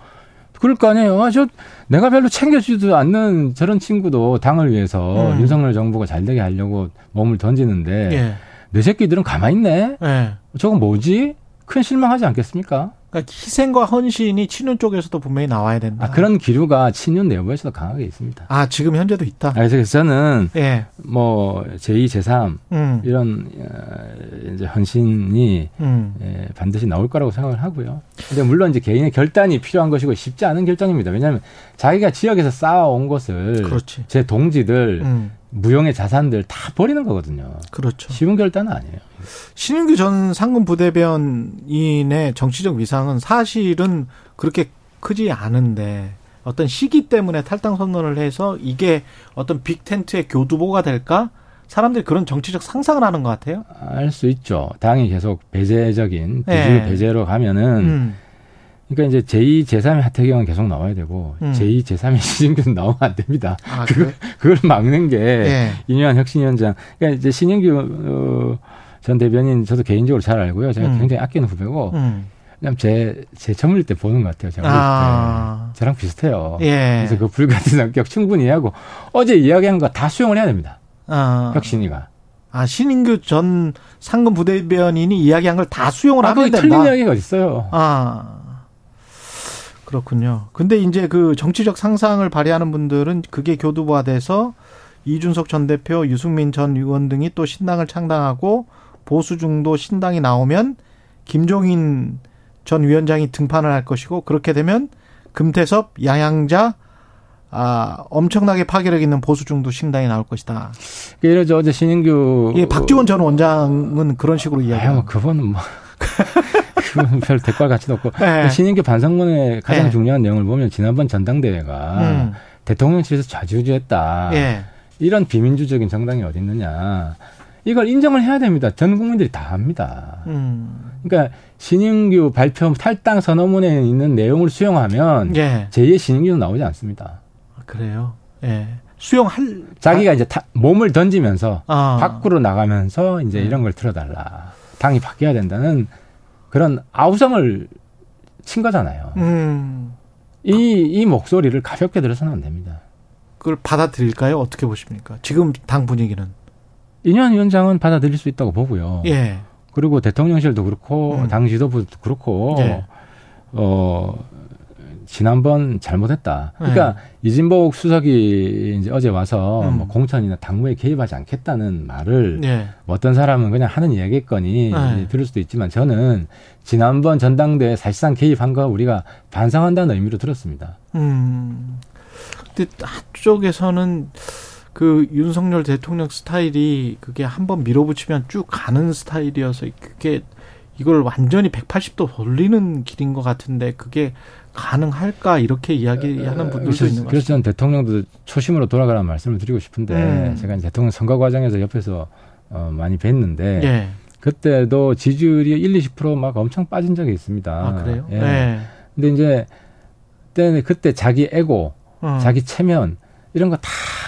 그럴 거 아니에요. 아, 저 내가 별로 챙겨주지도 않는 저런 친구도 당을 위해서 음. 윤석열 정부가 잘 되게 하려고 몸을 던지는데 예. 내 새끼들은 가만히 있네. 예. 저건 뭐지? 큰 실망하지 않겠습니까? 그러니까 희생과 헌신이 친윤 쪽에서도 분명히 나와야 된다. 아, 그런 기류가 친윤 내부에서도 강하게 있습니다. 아 지금 현재도 있다. 아, 그래서 저는 예. 뭐 제2, 제3 음. 이런 어, 이제 헌신이 음. 예, 반드시 나올 거라고 생각을 하고요. 근데 물론 이제 개인의 결단이 필요한 것이고 쉽지 않은 결정입니다. 왜냐하면 자기가 지역에서 쌓아온 것을 그렇지. 제 동지들 음. 무용의 자산들 다 버리는 거거든요. 그렇죠. 쉬운 결단은 아니에요. 신인규 전 상금 부대변인의 정치적 위상은 사실은 그렇게 크지 않은데 어떤 시기 때문에 탈당 선언을 해서 이게 어떤 빅 텐트의 교두보가 될까? 사람들이 그런 정치적 상상을 하는 것 같아요. 알 수 있죠. 당이 계속 배제적인 비주 네. 배제로 가면은 음. 그러니까 이제 제2, 제3의 하태경은 계속 나와야 되고 음. 제2, 제3의 시진규는 나오면 안 됩니다. 아, 그걸, 그걸 막는 게 네. 이뇨한 혁신위원장. 그러니까 이제 신인규 어, 전 대변인 저도 개인적으로 잘 알고요. 제가 음. 굉장히 아끼는 후배고 음. 그냥 제, 제 처물릴 때 보는 것 같아요. 제가 아. 저랑 비슷해요. 예. 그래서 그 불같은 성격 충분히 하고 어제 이야기한 거 다 수용을 해야 됩니다. 아. 혁신이가. 아, 신인규 전 상금 부대변인이 이야기한 걸 다 수용을 아, 하면 된다. 틀린 이야기가 있어요. 아. 그렇군요. 근데 이제 그 정치적 상상을 발휘하는 분들은 그게 교두화돼서 이준석 전 대표, 유승민 전 의원 등이 또 신당을 창당하고 보수 중도 신당이 나오면 김종인 전 위원장이 등판을 할 것이고 그렇게 되면 금태섭, 양양자 아, 엄청나게 파괴력 있는 보수 중도 신당이 나올 것이다. 예를 들어 어제 신인규 예, 박지원 전 원장은 그런 식으로 이야기해요. 뭐 그거는 뭐 그건 별 대가를 가치도 없고 네. 신인규 반성문의 가장 네. 중요한 내용을 보면 지난번 전당대회가 음. 대통령실에서 좌지우지했다. 네. 이런 비민주적인 정당이 어디 있느냐. 이걸 인정을 해야 됩니다. 전 국민들이 다 합니다. 음. 그러니까 신인규 발표 탈당 선언문에 있는 내용을 수용하면 예. 제2의 신인규는 나오지 않습니다. 아, 그래요? 예. 수용할 자기가 이제 타, 몸을 던지면서 아. 밖으로 나가면서 이제 음. 이런 걸 틀어달라. 당이 바뀌어야 된다는 그런 아우성을 친 거잖아요. 음. 이, 이 목소리를 가볍게 들어서는 안 됩니다. 그걸 받아들일까요? 어떻게 보십니까? 지금 당 분위기는. 이현 위원장은 받아들일 수 있다고 보고요. 예. 그리고 대통령실도 그렇고 음. 당 지도부도 그렇고 예. 어 지난번 잘못했다. 그러니까 네. 이진복 수석이 이제 어제 와서 음. 뭐 공천이나 당무에 개입하지 않겠다는 말을 네. 뭐 어떤 사람은 그냥 하는 이야기겠거니 네. 들을 수도 있지만 저는 지난번 전당대회 사실상 개입한 거 우리가 반성한다는 의미로 들었습니다. 음. 근데 한쪽에서는 그 윤석열 대통령 스타일이 그게 한번 밀어붙이면 쭉 가는 스타일이어서 그게 이걸 완전히 180도 돌리는 길인 것 같은데 그게 가능할까 이렇게 이야기하는 분들도 그래서, 있는 것 그래서 저는 대통령도 초심으로 돌아가라는 말씀을 드리고 싶은데 음. 제가 대통령 선거 과정에서 옆에서 어, 많이 뵀는데 예. 그때도 지지율이 1, 20%막 엄청 빠진 적이 있습니다. 아, 그래요? 예. 예. 근데 이제 그때는 그때 자기 에고, 어. 자기 체면 이런 거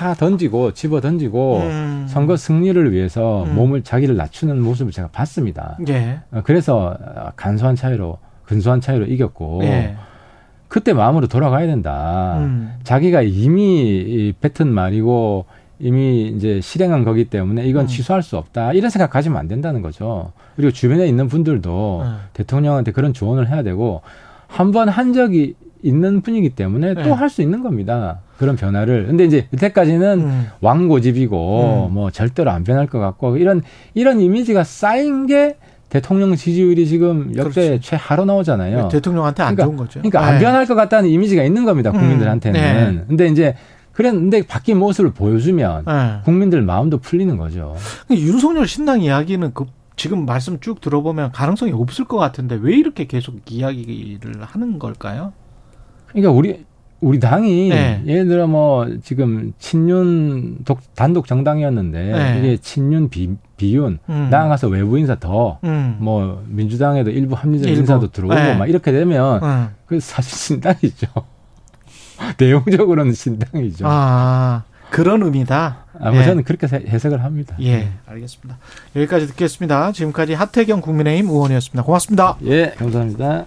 다 던지고 집어 던지고 음. 선거 승리를 위해서 음. 몸을 자기를 낮추는 모습을 제가 봤습니다. 예. 어, 그래서 간소한 차이로 근소한 차이로 이겼고 예. 그때 마음으로 돌아가야 된다. 음. 자기가 이미 뱉은 말이고 이미 이제 실행한 거기 때문에 이건 음. 취소할 수 없다. 이런 생각 가지면 안 된다는 거죠. 그리고 주변에 있는 분들도 음. 대통령한테 그런 조언을 해야 되고 한 번한 적이 있는 분이기 때문에 네. 또할 수 있는 겁니다. 그런 변화를. 근데 이제 여태까지는 음. 왕고집이고 음. 뭐 절대로 안 변할 것 같고 이런 이런 이미지가 쌓인 게 대통령 지지율이 지금 역대 그렇지. 최하로 나오잖아요. 네, 대통령한테 안 그러니까, 좋은 거죠. 그러니까 네. 안 변할 것 같다는 이미지가 있는 겁니다. 음. 국민들한테는. 음. 네. 근데 이제 그런데 바뀐 모습을 보여주면 네. 국민들 마음도 풀리는 거죠. 윤석열 신당 이야기는 그 지금 말씀 쭉 들어보면 가능성이 없을 것 같은데 왜 이렇게 계속 이야기를 하는 걸까요? 그러니까 우리 우리 당이 네. 예를 들어 뭐 지금 친윤 독, 단독 정당이었는데 네. 이게 친윤 비, 비윤 음. 나아가서 외부 인사 더뭐 음. 민주당에도 일부 합리적 일부. 인사도 들어오고 네. 막 이렇게 되면 음. 그 사실 신당이죠. 내용적으로는 신당이죠. 아 그런 의미다. 아, 뭐 예. 저는 그렇게 해석을 합니다. 예, 네. 알겠습니다. 여기까지 듣겠습니다. 지금까지 하태경 국민의힘 의원이었습니다. 고맙습니다. 예, 감사합니다.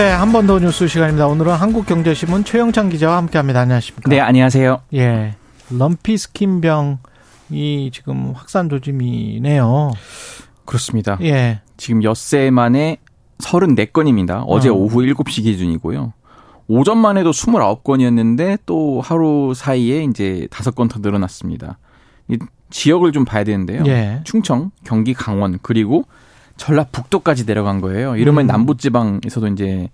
네, 한 번 더 뉴스 시간입니다. 오늘은 한국경제신문 최영창 기자와 함께합니다. 안녕하십니까? 네, 안녕하세요. 예, 럼피 스킨병이 지금 확산 조짐이네요. 그렇습니다. 예, 지금 엿새 만에 34건입니다. 어제 어. 오후 7시 기준이고요. 오전만 해도 29건이었는데 또 하루 사이에 이제 5건 더 늘어났습니다. 지역을 좀 봐야 되는데요. 예. 충청, 경기, 강원 그리고 전라북도까지 내려간 거예요. 이러면 음. 남부지방에서도 이제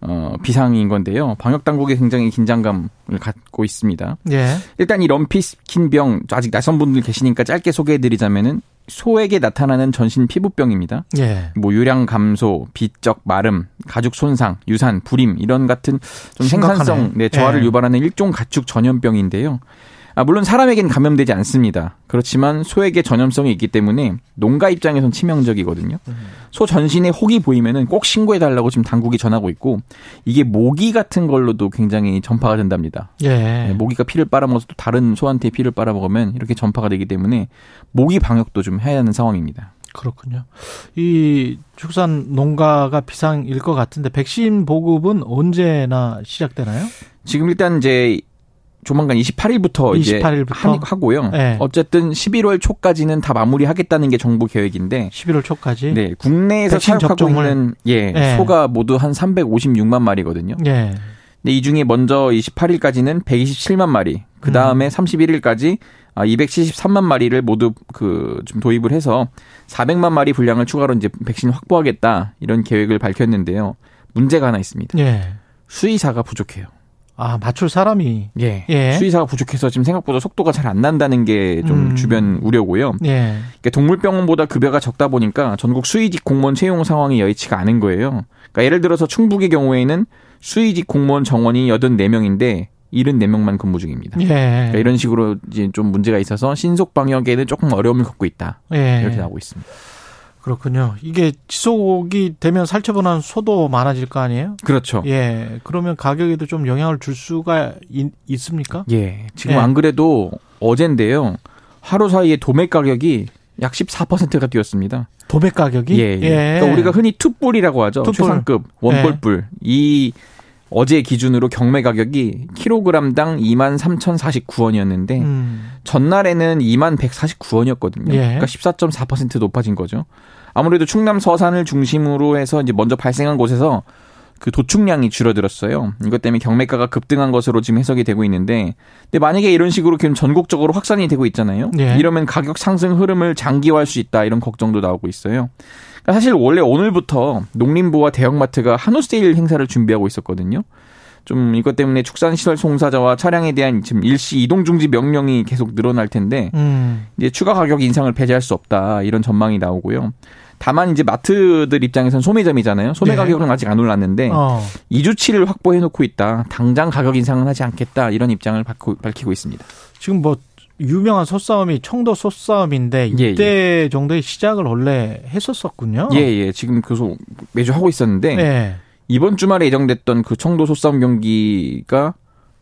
어, 비상인 건데요. 방역 당국이 굉장히 긴장감을 갖고 있습니다. 예. 일단 이 럼피스킨병 아직 낯선 분들 계시니까 짧게 소개해드리자면은 소에게 나타나는 전신 피부병입니다. 예. 뭐 유량 감소, 비적 마름, 가죽 손상, 유산, 불임 이런 같은 좀 심각하네. 생산성 네, 저하를 예. 유발하는 일종 가축 전염병인데요. 아, 물론 사람에겐 감염되지 않습니다. 그렇지만 소에게 전염성이 있기 때문에 농가 입장에선 치명적이거든요. 소 전신에 혹이 보이면은 꼭 신고해 달라고 지금 당국이 전하고 있고 이게 모기 같은 걸로도 굉장히 전파가 된답니다. 예. 네, 모기가 피를 빨아먹어서 또 다른 소한테 피를 빨아먹으면 이렇게 전파가 되기 때문에 모기 방역도 좀 해야 하는 상황입니다. 그렇군요. 이 축산 농가가 비상일 것 같은데 백신 보급은 언제나 시작되나요? 지금 일단 이제 조만간 28일부터, 28일부터? 이제 하고요. 네. 어쨌든 11월 초까지는 다 마무리하겠다는 게 정부 계획인데 11월 초까지. 네, 국내에서 사육하고 있는 예, 네. 소가 모두 한 356만 마리거든요. 네. 근데 이 중에 먼저 28일까지는 127만 마리, 그 다음에 음. 31일까지 273만 마리를 모두 그 좀 도입을 해서 400만 마리 분량을 추가로 이제 백신 확보하겠다 이런 계획을 밝혔는데요. 문제가 하나 있습니다. 예. 수의사가 부족해요. 아, 맞출 사람이. 예. 예. 수의사가 부족해서 지금 생각보다 속도가 잘 안 난다는 게좀 음. 주변 우려고요. 예. 그러니까 동물병원보다 급여가 적다 보니까 전국 수의직 공무원 채용 상황이 여의치가 않은 거예요. 그러니까 예를 들어서 충북의 경우에는 수의직 공무원 정원이 84명인데 74명만 근무 중입니다. 예. 그러니까 이런 식으로 이제 좀 문제가 있어서 신속 방역에는 조금 어려움을 겪고 있다. 예. 이렇게 나오고 있습니다. 그렇군요. 이게 지속이 되면 살처분한 소도 많아질 거 아니에요? 그렇죠. 예. 그러면 가격에도 좀 영향을 줄 수가 있, 습니까 예. 지금 예. 안 그래도 어젠데요. 하루 사이에 도매 가격이 약 14%가 뛰었습니다. 도매 가격이? 예. 예. 그러니까 우리가 흔히 투뿔이라고 하죠. 투뿔. 최상급 원뿔뿔. 예. 이 어제 기준으로 경매 가격이 킬로그램당 2만 3,049원이었는데 음. 전날에는 2만 149원이었거든요. 예. 그러니까 14.4% 높아진 거죠. 아무래도 충남 서산을 중심으로 해서 이제 먼저 발생한 곳에서 그 도축량이 줄어들었어요. 이것 때문에 경매가가 급등한 것으로 지금 해석이 되고 있는데, 근데 만약에 이런 식으로 지금 전국적으로 확산이 되고 있잖아요. 예. 이러면 가격 상승 흐름을 장기화할 수 있다 이런 걱정도 나오고 있어요. 그러니까 사실 원래 오늘부터 농림부와 대형마트가 한우 세일 행사를 준비하고 있었거든요. 좀 이것 때문에 축산시설 송사자와 차량에 대한 지금 일시 이동 중지 명령이 계속 늘어날 텐데 음. 이제 추가 가격 인상을 배제할 수 없다 이런 전망이 나오고요. 다만 이제 마트들 입장에선 소매점이잖아요. 소매 네. 가격은 아직 안 올랐는데 어. 2주치를 확보해 놓고 있다. 당장 가격 인상은 하지 않겠다. 이런 입장을 밝히고 있습니다. 지금 뭐 유명한 소싸움이 청도 소싸움인데 예, 이때 예. 정도의 시작을 원래 했었었군요. 예, 예. 지금 계속 매주 하고 있었는데 예. 이번 주말에 예정됐던 그 청도 소싸움 경기가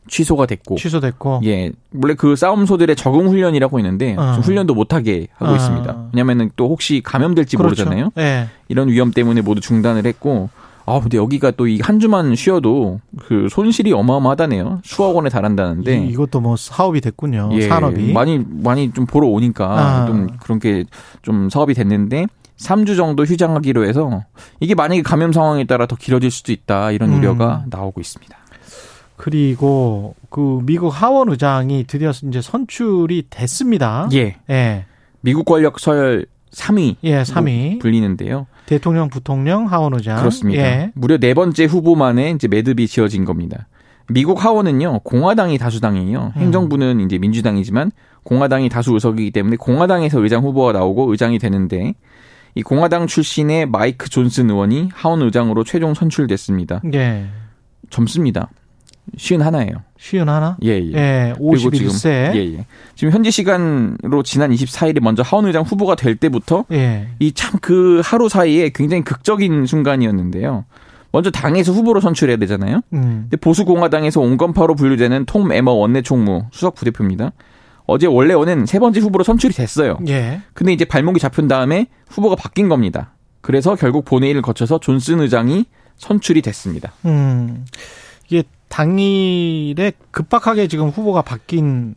취소가 됐고 취소됐고 예 원래 그 싸움소들의 적응 훈련이라고 있는데 어. 훈련도 못하게 하고 어. 있습니다. 왜냐하면 또 혹시 감염될지 그렇죠. 모르잖아요. 예. 이런 위험 때문에 모두 중단을 했고 아, 근데 여기가 또 이 한 주만 쉬어도 그 손실이 어마어마하다네요. 수억 원에 달한다는데. 이, 것도뭐 사업이 됐군요. 예, 산업이. 많이, 많이 좀 보러 오니까 아. 좀 그런 게 좀 사업이 됐는데 3주 정도 휴장하기로 해서 이게 만약에 감염 상황에 따라 더 길어질 수도 있다 이런 음. 우려가 나오고 있습니다. 그리고 그 미국 하원 의장이 드디어 이제 선출이 됐습니다. 예. 예. 미국 권력 서열 3위. 예, 3위. 불리는데요. 대통령, 부통령, 하원 의장. 그렇습니다. 예. 무려 네 번째 후보만에 이제 매듭이 지어진 겁니다. 미국 하원은요, 공화당이 다수당이에요. 음. 행정부는 이제 민주당이지만 공화당이 다수 의석이기 때문에 공화당에서 의장 후보가 나오고 의장이 되는데 이 공화당 출신의 마이크 존슨 의원이 하원 의장으로 최종 선출됐습니다. 예. 젊습니다. 쉬운 하나예요. 쉬운 하나? 예, 예. 예 51세. 지금, 예, 예. 지금 현지 시간으로 지난 24일에 먼저 하원 의장 후보가 될 때부터 예. 이참 그 하루 사이에 굉장히 극적인 순간이었는데요. 먼저 당에서 후보로 선출해야 되잖아요. 음. 근데 보수 공화당에서 온건파로 분류되는 톰 에머 원내 총무 수석 부대표입니다. 어제 원래는 세 번째 후보로 선출이 됐어요. 예. 근데 이제 발목이 잡힌 다음에 후보가 바뀐 겁니다. 그래서 결국 본회의를 거쳐서 존슨 의장이 선출이 됐습니다. 음. 이게 당일에 급박하게 지금 후보가 바뀐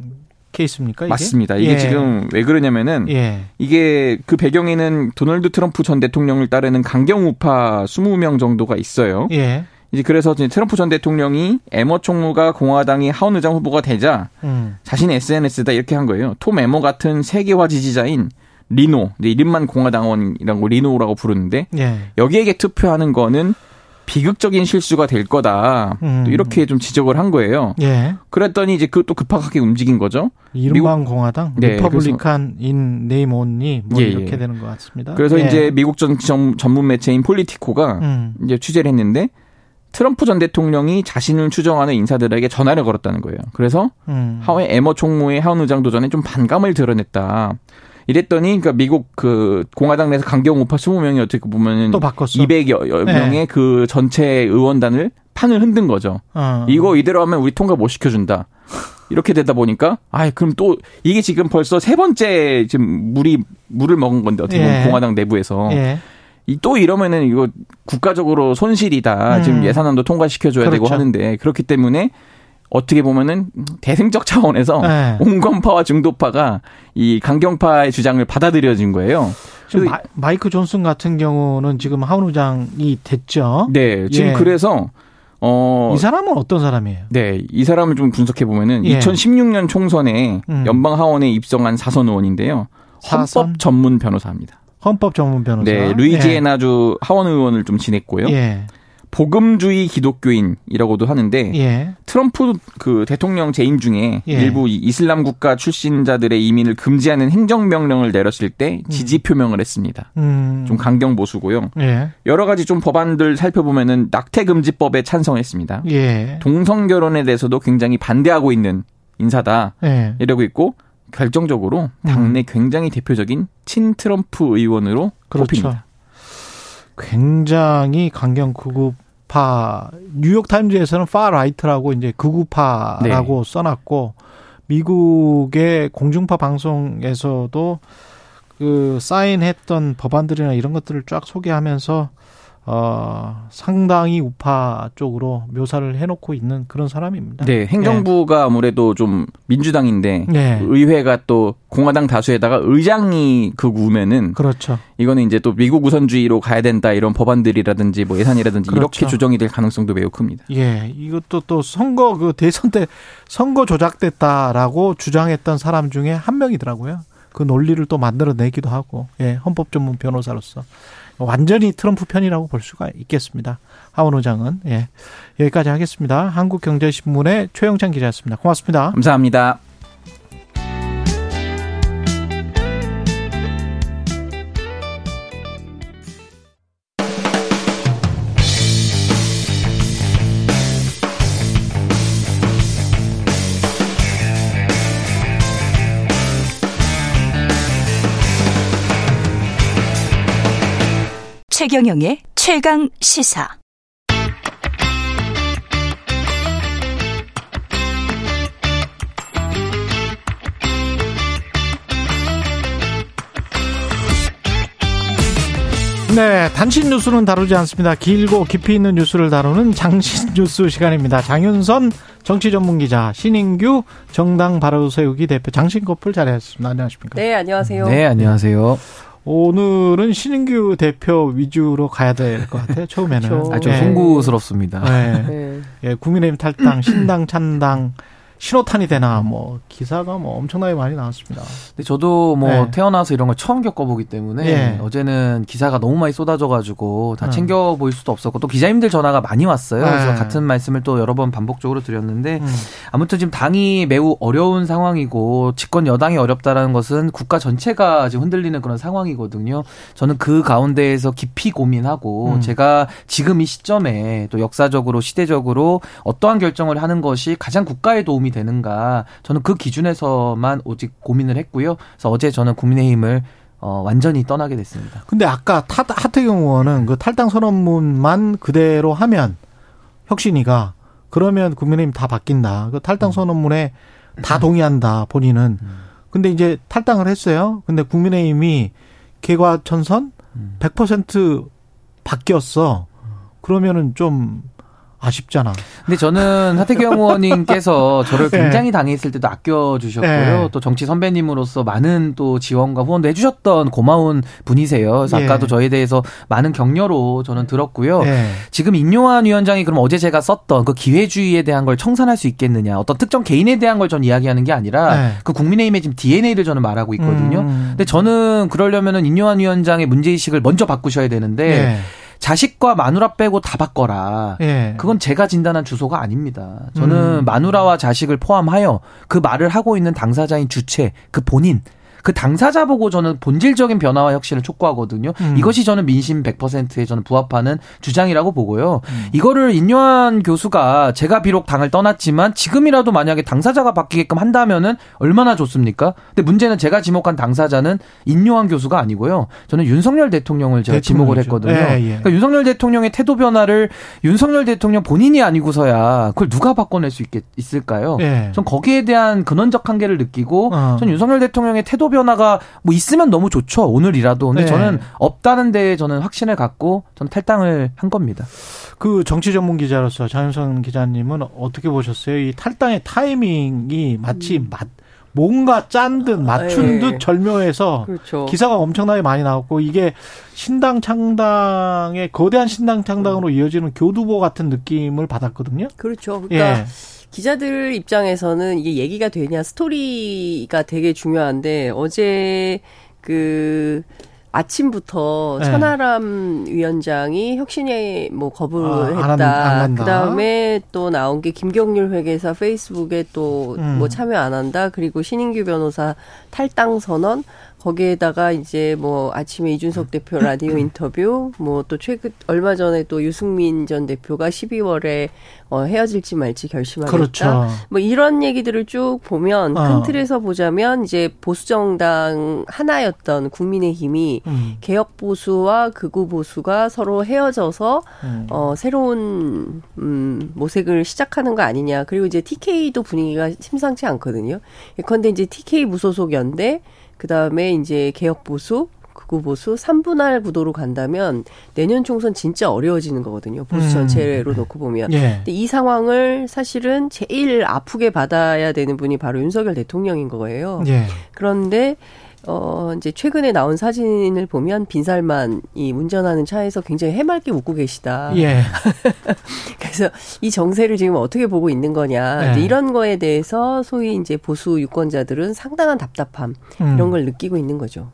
케이스입니까? 이게? 맞습니다. 이게 예. 지금 왜 그러냐면은 예. 이게 그 배경에는 도널드 트럼프 전 대통령을 따르는 강경 우파 20명 정도가 있어요. 예. 이제 그래서 이제 트럼프 전 대통령이 에머 총무가 공화당이 하원 의장 후보가 되자 음. 자신의 SNS에다 이렇게 한 거예요. 톰 에머 같은 세계화 지지자인 RINO, 이름만 공화당원이라고 RINO라고 부르는데 예. 여기에게 투표하는 거는 비극적인 실수가 될 거다. 음. 이렇게 좀 지적을 한 거예요. 예. 그랬더니 이제 그 또 급하게 움직인 거죠. 이른바 공화당, 네, Republican in name only 뭐 예, 이렇게 예. 되는 것 같습니다. 그래서 예. 이제 미국 전, 전문 매체인 폴리티코가 음. 이제 취재를 했는데 트럼프 전 대통령이 자신을 추종하는 인사들에게 전화를 걸었다는 거예요. 그래서 음. 하원 에머 총무의 하원 의장 도전에 좀 반감을 드러냈다. 이랬더니 그러니까 미국 그 공화당 내에서 강경 우파 20명이 어떻게 보면은 또 바꿨어. 200여 명의 네. 그 전체 의원단을 판을 흔든 거죠. 어. 이거 이대로 하면 우리 통과 못 시켜준다. 이렇게 되다 보니까 아 그럼 또 이게 지금 벌써 세 번째 지금 물이 물을 먹은 건데 어떻게 보면 예. 공화당 내부에서 예. 또 이러면은 이거 국가적으로 손실이다. 음. 지금 예산안도 통과시켜줘야 그렇죠. 되고 하는데 그렇기 때문에 어떻게 보면은 대승적 차원에서 네. 온건파와 중도파가 이 강경파의 주장을 받아들여진 거예요. 마, 마이크 존슨 같은 경우는 지금 하원 의장이 됐죠. 네, 지금 예. 그래서 어, 이 사람은 어떤 사람이에요? 네, 이 사람을 좀 분석해 보면은 예. 2016년 총선에 음. 연방 하원에 입성한 사선 의원인데요. 헌법 사선? 전문 변호사입니다. 헌법 전문 변호사. 네, 루이지애나주 예. 하원 의원을 좀 지냈고요. 예. 복음주의 기독교인이라고도 하는데 예. 트럼프 그 대통령 재임 중에 예. 일부 이슬람 국가 출신자들의 이민을 금지하는 행정명령을 내렸을 때 음. 지지 표명을 했습니다. 음. 좀 강경 보수고요. 예. 여러 가지 좀 법안들 살펴보면은 낙태 금지법에 찬성했습니다. 예. 동성 결혼에 대해서도 굉장히 반대하고 있는 인사다. 예. 이러고 있고 결정적으로 당내 음. 굉장히 대표적인 친 트럼프 의원으로 그렇죠. 꼽힙니다. 굉장히 강경 극우파 뉴욕 타임즈에서는 far right라고 이제 극우파라고 네. 써놨고 미국의 공중파 방송에서도 그 사인했던 법안들이나 이런 것들을 쫙 소개하면서 어, 상당히 우파 쪽으로 묘사를 해놓고 있는 그런 사람입니다. 네, 행정부가 네. 아무래도 좀 민주당인데 네. 의회가 또 공화당 다수에다가 의장이 극우면은 그렇죠. 이거는 이제 또 미국 우선주의로 가야 된다 이런 법안들이라든지 뭐 예산이라든지 그렇죠. 이렇게 조정이 될 가능성도 매우 큽니다. 예, 이것도 또 선거 그 대선 때 선거 조작됐다라고 주장했던 사람 중에 한 명이더라고요. 그 논리를 또 만들어내기도 하고, 예, 헌법 전문 변호사로서. 완전히 트럼프 편이라고 볼 수가 있겠습니다. 하원 의장은 예. 여기까지 하겠습니다. 한국경제신문의 최영찬 기자였습니다. 고맙습니다. 감사합니다. 최경영의 최강 시사. 네, 단신 뉴스는 다루지 않습니다. 길고 깊이 있는 뉴스를 다루는 장신 뉴스 시간입니다. 장윤선 정치 전문 기자, 신인규 정당 바로 세우기 대표 장신 커플 자리하셨습니다. 안녕하십니까? 네, 안녕하세요. 네, 안녕하세요. 오늘은 신인규 대표 위주로 가야 될 것 같아요. 처음에는. 그렇죠. 아주 네. 송구스럽습니다. 네. 네. 예, 국민의힘 탈당, 신당 찬당, 신호탄이 되나 뭐 기사가 뭐 엄청나게 많이 나왔습니다. 근데 저도 뭐 네. 태어나서 이런 걸 처음 겪어보기 때문에 네. 어제는 기사가 너무 많이 쏟아져가지고 다 음. 챙겨 보일 수도 없었고 또 기자님들 전화가 많이 왔어요. 네. 그래서 같은 말씀을 또 여러 번 반복적으로 드렸는데 음. 아무튼 지금 당이 매우 어려운 상황이고 집권 여당이 어렵다라는 것은 국가 전체가 지금 흔들리는 그런 상황이거든요. 저는 그 가운데에서 깊이 고민하고 음. 제가 지금 이 시점에 또 역사적으로 시대적으로 어떠한 결정을 하는 것이 가장 국가에 도움이 도움이 되는가 저는 그 기준에서만 오직 고민을 했고요. 그래서 어제 저는 국민의힘을 어, 완전히 떠나게 됐습니다. 근데 아까 타, 하태경 의원은 그 탈당 선언문만 그대로 하면 혁신이가 그러면 국민의힘 다 바뀐다. 그 탈당 음. 선언문에 음. 다 동의한다 본인은. 음. 근데 이제 탈당을 했어요. 근데 국민의힘이 개과천선 100% 바뀌었어. 그러면은 좀 아쉽잖아. 근데 저는 하태경 의원님께서 저를 네. 굉장히 당했을 때도 아껴주셨고요. 네. 또 정치 선배님으로서 많은 또 지원과 후원도 해주셨던 고마운 분이세요. 그래서 네. 아까도 저에 대해서 많은 격려로 저는 들었고요. 네. 지금 임용환 위원장이 그럼 어제 제가 썼던 그 기회주의에 대한 걸 청산할 수 있겠느냐. 어떤 특정 개인에 대한 걸 저는 이야기하는 게 아니라 네. 그 국민의힘의 지금 DNA를 저는 말하고 있거든요. 음. 근데 저는 그러려면은 임용환 위원장의 문제의식을 먼저 바꾸셔야 되는데 네. 자식과 마누라 빼고 다 바꿔라. 예. 그건 제가 진단한 주소가 아닙니다. 저는 음. 마누라와 자식을 포함하여 그 말을 하고 있는 당사자인 주체, 그 본인, 그 당사자 보고 저는 본질적인 변화와 혁신을 촉구하거든요. 음. 이것이 저는 민심 100%에 저는 부합하는 주장이라고 보고요. 음. 이거를 인요한 교수가 제가 비록 당을 떠났지만 지금이라도 만약에 당사자가 바뀌게끔 한다면은 얼마나 좋습니까? 근데 문제는 제가 지목한 당사자는 인요한 교수가 아니고요. 저는 윤석열 대통령을 제가 지목을 했거든요. 예, 예. 그러니까 윤석열 대통령의 태도 변화를 윤석열 대통령 본인이 아니고서야 그걸 누가 바꿔낼 수 있겠, 있을까요? 예. 전 거기에 대한 근원적 한계를 느끼고 어. 전 윤석열 대통령의 태도 변화가 뭐 있으면 너무 좋죠. 오늘이라도. 근데 네. 저는 없다는 데에 저는 확신을 갖고 저는 탈당을 한 겁니다. 그 정치 전문 기자로서 장윤선 기자님은 어떻게 보셨어요? 이 탈당의 타이밍이 마치 음. 맞 뭔가 짠 듯 맞춘 듯 네. 절묘해서 그렇죠. 기사가 엄청나게 많이 나왔고 이게 신당 창당의 거대한 신당 창당으로 음. 이어지는 교두보 같은 느낌을 받았거든요. 그렇죠. 그러니까 예. 기자들 입장에서는 이게 얘기가 되냐 스토리가 되게 중요한데 어제 그 아침부터 네. 천하람 위원장이 혁신에 뭐 거부를 아, 했다. 그 다음에 또 나온 게 김경률 회계사 페이스북에 또뭐 음. 참여 안 한다. 그리고 신인규 변호사 탈당 선언. 거기에다가 이제 뭐 아침에 이준석 대표 라디오 인터뷰, 뭐 또 최근 얼마 전에 또 유승민 전 대표가 12월에 어 헤어질지 말지 결심하겠다. 그렇죠. 뭐 이런 얘기들을 쭉 보면 어. 큰 틀에서 보자면 이제 보수 정당 하나였던 국민의힘이 음. 개혁 보수와 극우 보수가 서로 헤어져서 음. 어 새로운 음 모색을 시작하는 거 아니냐. 그리고 이제 TK도 분위기가 심상치 않거든요. 그런데 이제 TK 무소속 연대 그 다음에 이제 개혁 보수, 극우 보수 3분할 구도로 간다면 내년 총선 진짜 어려워지는 거거든요. 보수 음. 전체로 음. 놓고 보면. 예. 근데 이 상황을 사실은 제일 아프게 받아야 되는 분이 바로 윤석열 대통령인 거예요. 예. 그런데 어, 이제 최근에 나온 사진을 보면 빈살만이 운전하는 차에서 굉장히 해맑게 웃고 계시다. 예. 그래서 이 정세를 지금 어떻게 보고 있는 거냐. 예. 이런 거에 대해서 소위 이제 보수 유권자들은 상당한 답답함 음. 이런 걸 느끼고 있는 거죠.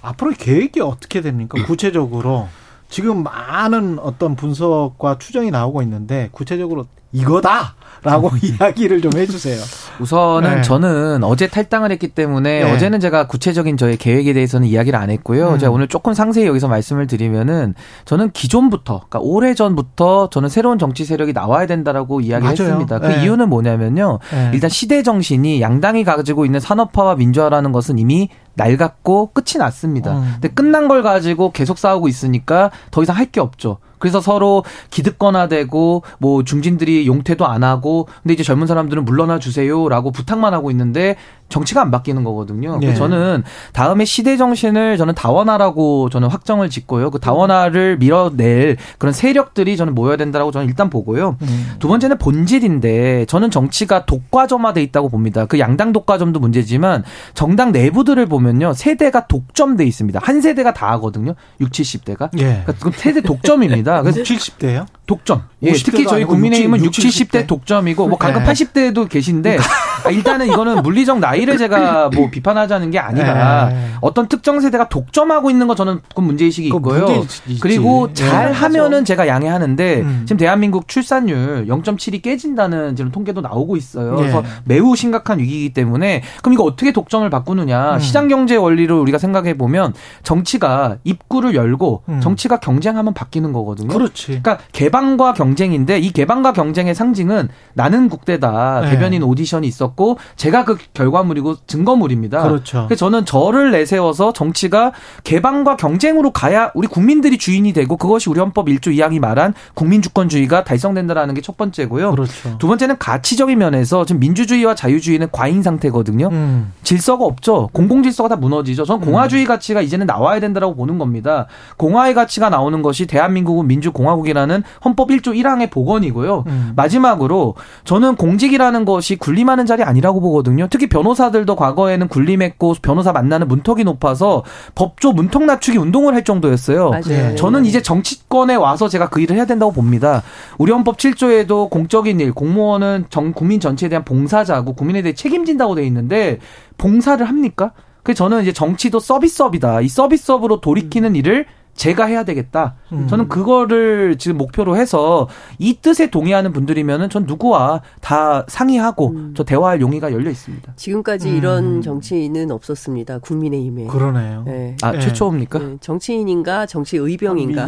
앞으로 계획이 어떻게 됩니까? 구체적으로 지금 많은 어떤 분석과 추정이 나오고 있는데 구체적으로 이거다. 라고 이야기를 좀 해주세요. 우선은 네. 저는 어제 탈당을 했기 때문에 네. 어제는 제가 구체적인 저의 계획에 대해서는 이야기를 안 했고요. 음. 제가 오늘 조금 상세히 여기서 말씀을 드리면은 저는 기존부터, 그러니까 오래 전부터 저는 새로운 정치 세력이 나와야 된다라고 이야기했습니다. 그 네. 이유는 뭐냐면요. 네. 일단 시대 정신이 양당이 가지고 있는 산업화와 민주화라는 것은 이미 낡았고 끝이 났습니다. 음. 근데 끝난 걸 가지고 계속 싸우고 있으니까 더 이상 할 게 없죠. 그래서 서로 기득권화되고 뭐 중진들이 용퇴도 안 하고 근데 이제 젊은 사람들은 물러나 주세요라고 부탁만 하고 있는데 정치가 안 바뀌는 거거든요. 네. 저는 다음에 시대 정신을 저는 다원화라고 저는 확정을 짓고요. 그 다원화를 밀어낼 그런 세력들이 저는 모여야 된다라고 저는 일단 보고요. 음. 두 번째는 본질인데 저는 정치가 독과점화돼 있다고 봅니다. 그 양당 독과점도 문제지만 정당 내부들을 보면요. 세대가 독점돼 있습니다. 한 세대가 다 하거든요. 6, 70대가. 예. 그러니까 세대 독점입니다. 그래서 70대요? 독점. 예, 특히 저희 국민의힘은 60, 70대 독점이고 뭐 가끔 네. 80대도 계신데 아, 일단은 이거는 물리적 나이 를 제가 뭐 비판하자는 게 아니라 네. 어떤 특정 세대가 독점하고 있는 거 저는 그 문제 의식이 있고요. 그리고 네. 잘 하면은 제가 양해하는데 음. 지금 대한민국 출산율 0.7이 깨진다는 지금 통계도 나오고 있어요. 네. 그래서 매우 심각한 위기이기 때문에 그럼 이거 어떻게 독점을 바꾸느냐? 음. 시장 경제 원리를 우리가 생각해 보면 정치가 입구를 열고 음. 정치가 경쟁하면 바뀌는 거거든요. 그렇지. 그러니까 개방과 경쟁인데 이 개방과 경쟁의 상징은 나는 국대다 네. 대변인 오디션이 있었고 제가 그 결과 물이고 증거물입니다. 그렇죠. 그래서 저는 저를 내세워서 정치가 개방과 경쟁으로 가야 우리 국민들이 주인이 되고 그것이 우리 헌법 1조 2항이 말한 국민주권주의가 달성된다라는 게 첫 번째고요. 그렇죠. 두 번째는 가치적인 면에서 지금 민주주의와 자유주의는 과잉 상태거든요. 음. 질서가 없죠. 공공 질서가 다 무너지죠. 저는 음. 공화주의 가치가 이제는 나와야 된다라고 보는 겁니다. 공화의 가치가 나오는 것이 대한민국은 대한민국은 민주공화국이라는 헌법 1조 1항의 복원이고요. 음. 마지막으로 저는 공직이라는 것이 군림하는 자리 아니라고 보거든요. 특히 변호 사들도 과거에는 군림했고 변호사 만나는 문턱이 높아서 법조 문턱 낮추기 운동을 할 정도였어요. 맞아요. 저는 이제 정치권에 와서 제가 그 일을 해야 된다고 봅니다. 우리 헌법 7조에도 공적인 일, 공무원은 정, 국민 전체에 대한 봉사자고 국민에 대해 책임진다고 돼 있는데 봉사를 합니까? 그 저는 이제 정치도 서비스업이다. 이 서비스업으로 돌이키는 일을 제가 해야 되겠다. 음. 저는 그거를 지금 목표로 해서 이 뜻에 동의하는 분들이면은 전 누구와 다 상의하고 음. 저 대화할 용의가 열려 있습니다. 지금까지 음. 이런 정치인은 없었습니다. 국민의힘에. 그러네요. 네. 아, 네. 최초입니까? 네. 정치인인가 정치 의병인가?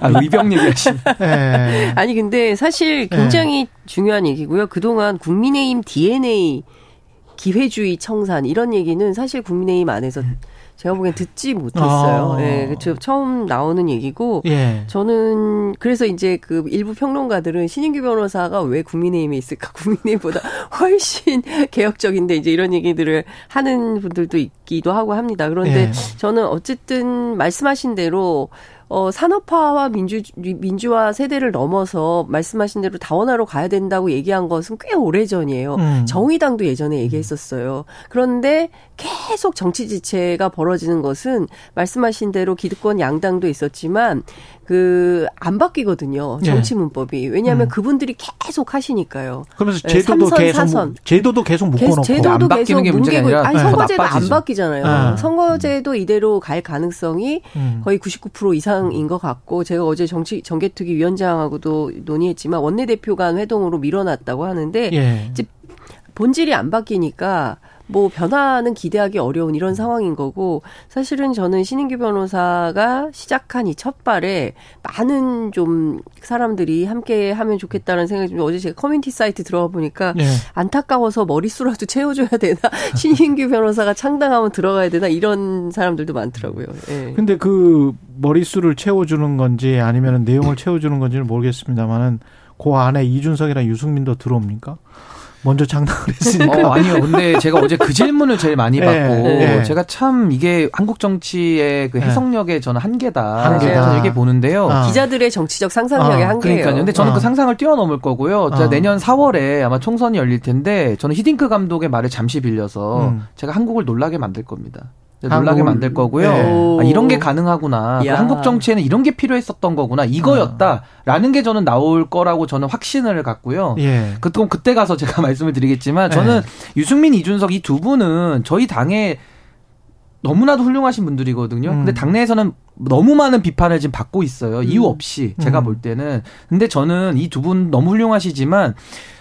아, 의병 얘기하시네. 네. 아니 근데 사실 굉장히 중요한 얘기고요. 그동안 국민의힘 DNA 기회주의 청산 이런 얘기는 사실 국민의힘 안에서 음. 제가 보기엔 듣지 못했어요. 아. 예, 그렇죠. 처음 나오는 얘기고 예. 저는 그래서 이제 그 일부 평론가들은 신인규 변호사가 왜 국민의힘에 있을까? 국민의힘보다 훨씬 개혁적인데 이제 이런 얘기들을 하는 분들도 있기도 하고 합니다. 그런데 예. 저는 어쨌든 말씀하신 대로 어, 산업화와 민주, 민주화 세대를 넘어서 말씀하신 대로 다원화로 가야 된다고 얘기한 것은 꽤 오래 전이에요. 음. 정의당도 예전에 얘기했었어요. 그런데 계속 정치 지체가 벌어지는 것은 말씀하신 대로 기득권 양당도 있었지만 그 안 바뀌거든요. 예. 정치 문법이. 왜냐하면 음. 그분들이 계속 하시니까요. 그러면서 네, 제도도 삼선, 계속 사선. 제도도 계속 묶어 놓고 제도도 안 바뀌는 게 문제가 아니라 아니 선거제도 안 바뀌잖아요. 아. 선거제도 이대로 갈 가능성이 음. 거의 99% 이상인 것 같고 제가 어제 정치 정개특위 위원장하고도 논의했지만 원내대표 간 회동으로 밀어놨다고 하는데 예. 이제 본질이 안 바뀌니까 뭐 변화는 기대하기 어려운 이런 상황인 거고 사실은 저는 신인규 변호사가 시작한 이 첫 발에 많은 좀 사람들이 함께 하면 좋겠다는 생각이 좀 어제 제가 커뮤니티 사이트 들어가 보니까 네. 안타까워서 머릿수라도 채워줘야 되나 신인규 변호사가 창당하면 들어가야 되나 이런 사람들도 많더라고요. 예. 근데 그 머릿수를 채워주는 건지 아니면 내용을 채워주는 건지는 모르겠습니다만은 그 안에 이준석이랑 유승민도 들어옵니까? 먼저 장담을 했으니까. 어, 아니요. 근데 제가 어제 그 질문을 제일 많이 네, 받고 네. 제가 참 이게 한국 정치의 그 네. 해석력의 저는 한계다. 한계다. 저는 이렇게 보는데요. 아. 기자들의 정치적 상상력의 아, 한계예요. 그러니까요. 근데 저는 그 아. 그 상상을 뛰어넘을 거고요. 아. 내년 4월에 아마 총선이 열릴 텐데 저는 히딩크 감독의 말을 잠시 빌려서 음. 제가 한국을 놀라게 만들 겁니다. 놀라게 만들 거고요. 네. 아, 이런 게 가능하구나. 그 한국 정치에는 이런 게 필요했었던 거구나. 이거였다라는 게 저는 나올 거라고 저는 확신을 갖고요. 예. 그때 그때 가서 제가 말씀을 드리겠지만 저는 예. 유승민, 이준석 이 두 분은 저희 당에 너무나도 훌륭하신 분들이거든요. 음. 근데 당내에서는 너무 많은 비판을 지금 받고 있어요. 이유 음. 없이 제가 음. 볼 때는. 근데 저는 이 두 분 너무 훌륭하시지만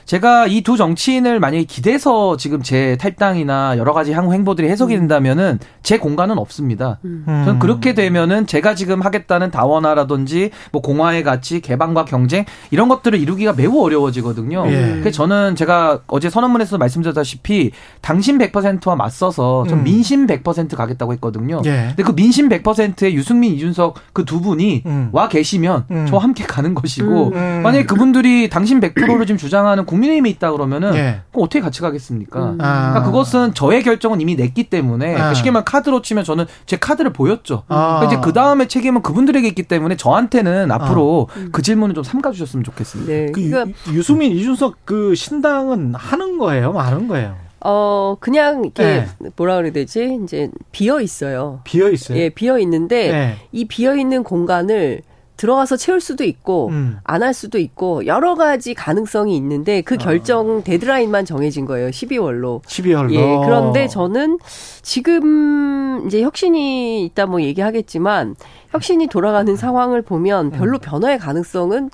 제가 이 두 정치인을 만약에 기대서 지금 제 탈당이나 여러 가지 향후 행보들이 해석이 음. 된다면은 제 공간은 없습니다. 음. 저는 그렇게 되면은 제가 지금 하겠다는 다원화라든지 뭐 공화의 가치, 개방과 경쟁 이런 것들을 이루기가 매우 어려워지거든요. 예. 그래서 저는 제가 어제 선언문에서 말씀드렸다시피 당신 100%와 맞서서 전 음. 민심 100% 가겠다고 했거든요. 예. 근데 그 민심 100%의 유승민, 이준석 그 두 분이 음. 와 계시면 음. 저와 함께 가는 것이고 음. 만약에 그분들이 당신 100%를 지금 주장하는 국민의힘에 있다 그러면은 예. 그럼 어떻게 같이 가겠습니까? 음. 아. 그러니까 그것은 저의 결정은 이미 냈기 때문에 아. 쉽게 말 카드로 치면 저는 제 카드를 보였죠. 아. 그러니까 이제 그 다음에 책임은 그분들에게 있기 때문에 저한테는 앞으로 아. 그 질문을 좀 삼가 주셨으면 좋겠습니다. 네. 그 그러니까 유수민 이준석 그 신당은 하는 거예요, 마는 거예요? 어, 그냥 이렇게 네. 뭐라 그래야 되지? 이제 비어 있어요. 비어 있어요. 예, 비어 있는데 네. 이 비어 있는 공간을 들어가서 채울 수도 있고 음. 안할 수도 있고 여러 가지 가능성이 있는데 그 아. 결정 어. 데드라인만 정해진 거예요. 12월로. 12월로. 예. 그런데 저는 지금 이제 혁신위 이따 뭐 얘기하겠지만 혁신위 돌아가는 상황을 보면 별로 음. 변화의 가능성은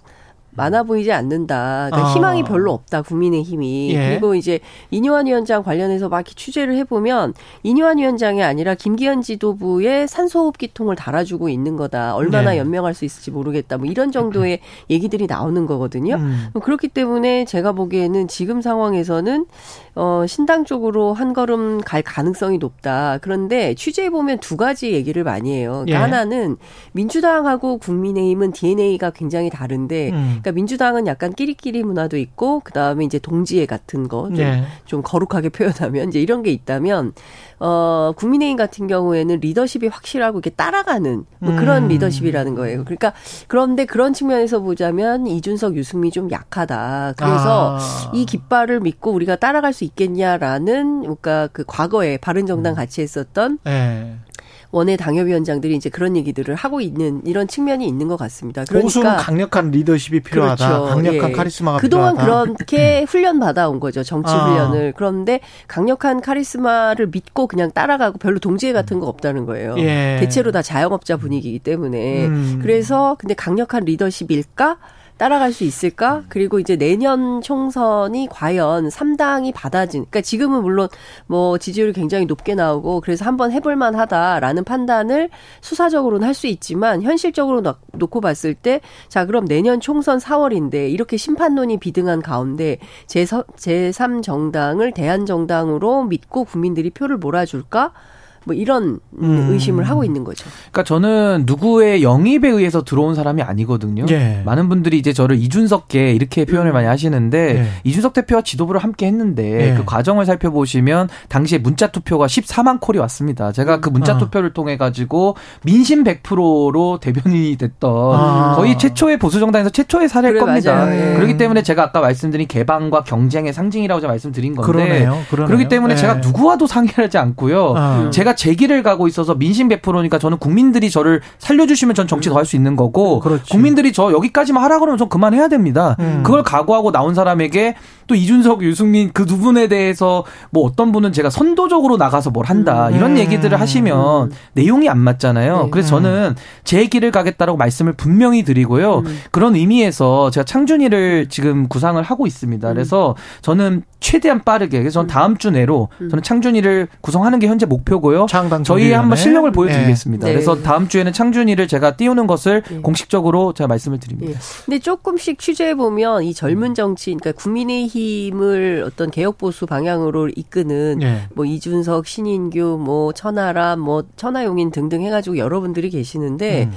많아 보이지 않는다. 그러니까 어. 희망이 별로 없다. 국민의 힘이. 예. 그리고 이제 이뇨한 위원장 관련해서 막 취재를 해보면 이뇨한 위원장이 아니라 김기현 지도부의 산소호흡기통을 달아주고 있는 거다. 얼마나 예. 연명할 수 있을지 모르겠다. 뭐 이런 정도의 얘기들이 나오는 거거든요. 음. 그렇기 때문에 제가 보기에는 지금 상황에서는 어, 신당 쪽으로 한 걸음 갈 가능성이 높다. 그런데 취재해 보면 두 가지 얘기를 많이 해요. 그러니까 예. 하나는 민주당하고 국민의힘은 DNA가 굉장히 다른데 음. 그러니까 민주당은 약간 끼리끼리 문화도 있고 그 다음에 이제 동지애 같은 거좀 네. 좀 거룩하게 표현하면 이제 이런 게 있다면 어 국민의힘 같은 경우에는 리더십이 확실하고 이렇게 따라가는 뭐 그런 음. 리더십이라는 거예요. 그러니까 그런데 그런 측면에서 보자면 이준석 유승민이 좀 약하다. 그래서 아. 이 깃발을 믿고 우리가 따라갈 수 있겠냐라는 그러니까 그 과거에 바른정당 음. 같이 했었던 네. 원외 당협위원장들이 이제 그런 얘기들을 하고 있는 이런 측면이 있는 것 같습니다. 그러니까 보수는 강력한 리더십이 필요하다. 그렇죠. 강력한 예. 카리스마가 그동안 필요하다. 그렇게 훈련 받아온 거죠. 정치 아. 훈련을. 그런데 강력한 카리스마를 믿고 그냥 따라가고 별로 동지애 같은 거 없다는 거예요. 예. 대체로 다 자영업자 분위기이기 때문에. 음. 그래서 근데 강력한 리더십일까? 따라갈 수 있을까? 그리고 이제 내년 총선이 과연 3당이 받아진, 그러니까 지금은 물론 뭐 지지율이 굉장히 높게 나오고 그래서 한번 해볼 만 하다라는 판단을 수사적으로는 할 수 있지만 현실적으로 놓고 봤을 때 자, 그럼 내년 총선 4월인데 이렇게 심판론이 비등한 가운데 제3 정당을 대한정당으로 믿고 국민들이 표를 몰아줄까? 뭐 이런 음. 의심을 하고 있는 거죠. 그러니까 저는 누구의 영입에 의해서 들어온 사람이 아니거든요. 예. 많은 분들이 이제 저를 이준석계 이렇게 표현을 음. 많이 하시는데 예. 이준석 대표와 지도부를 함께 했는데 예. 그 과정을 살펴보시면 당시에 문자 투표가 14만 콜이 왔습니다. 제가 그 문자 아. 투표를 통해 가지고 민심 100%로 대변인이 됐던 아. 거의 최초의 보수 정당에서 최초의 사례일 그래, 겁니다. 예. 그렇기 때문에 제가 아까 말씀드린 개방과 경쟁의 상징이라고 제가 말씀드린 건데 그러네요. 그러네요. 그렇기 때문에 제가 예. 누구와도 상의하지 않고요. 아. 제가 제가 제 길을 가고 있어서 민심 100%니까 저는 국민들이 저를 살려주시면 전 정치 더 할 수 있는 거고 그렇지. 국민들이 저 여기까지만 하라 그러면 전 그만해야 됩니다. 음. 그걸 각오하고 나온 사람에게 또 이준석, 유승민 그 두 분에 대해서 뭐 어떤 분은 제가 선도적으로 나가서 뭘 한다 음. 이런 얘기들을 하시면 음. 내용이 안 맞잖아요. 네. 그래서 저는 제 길을 가겠다라고 말씀을 분명히 드리고요. 음. 그런 의미에서 제가 창준이를 지금 구상을 하고 있습니다. 음. 그래서 저는 최대한 빠르게 그래서 저는 음. 다음 주 내로 저는 창준이를 구성하는 게 현재 목표고요. 저희 한번 실력을 보여드리겠습니다. 네. 그래서 다음 주에는 창준이를 제가 띄우는 것을 네. 공식적으로 제가 말씀을 드립니다. 네. 근데 조금씩 취재해 보면 이 젊은 정치, 그러니까 국민의힘 을 어떤 개혁 보수 방향으로 이끄는 네. 뭐 이준석, 신인규, 뭐 천하람, 뭐 천하용인 등등 해가지고 여러분들이 계시는데 음.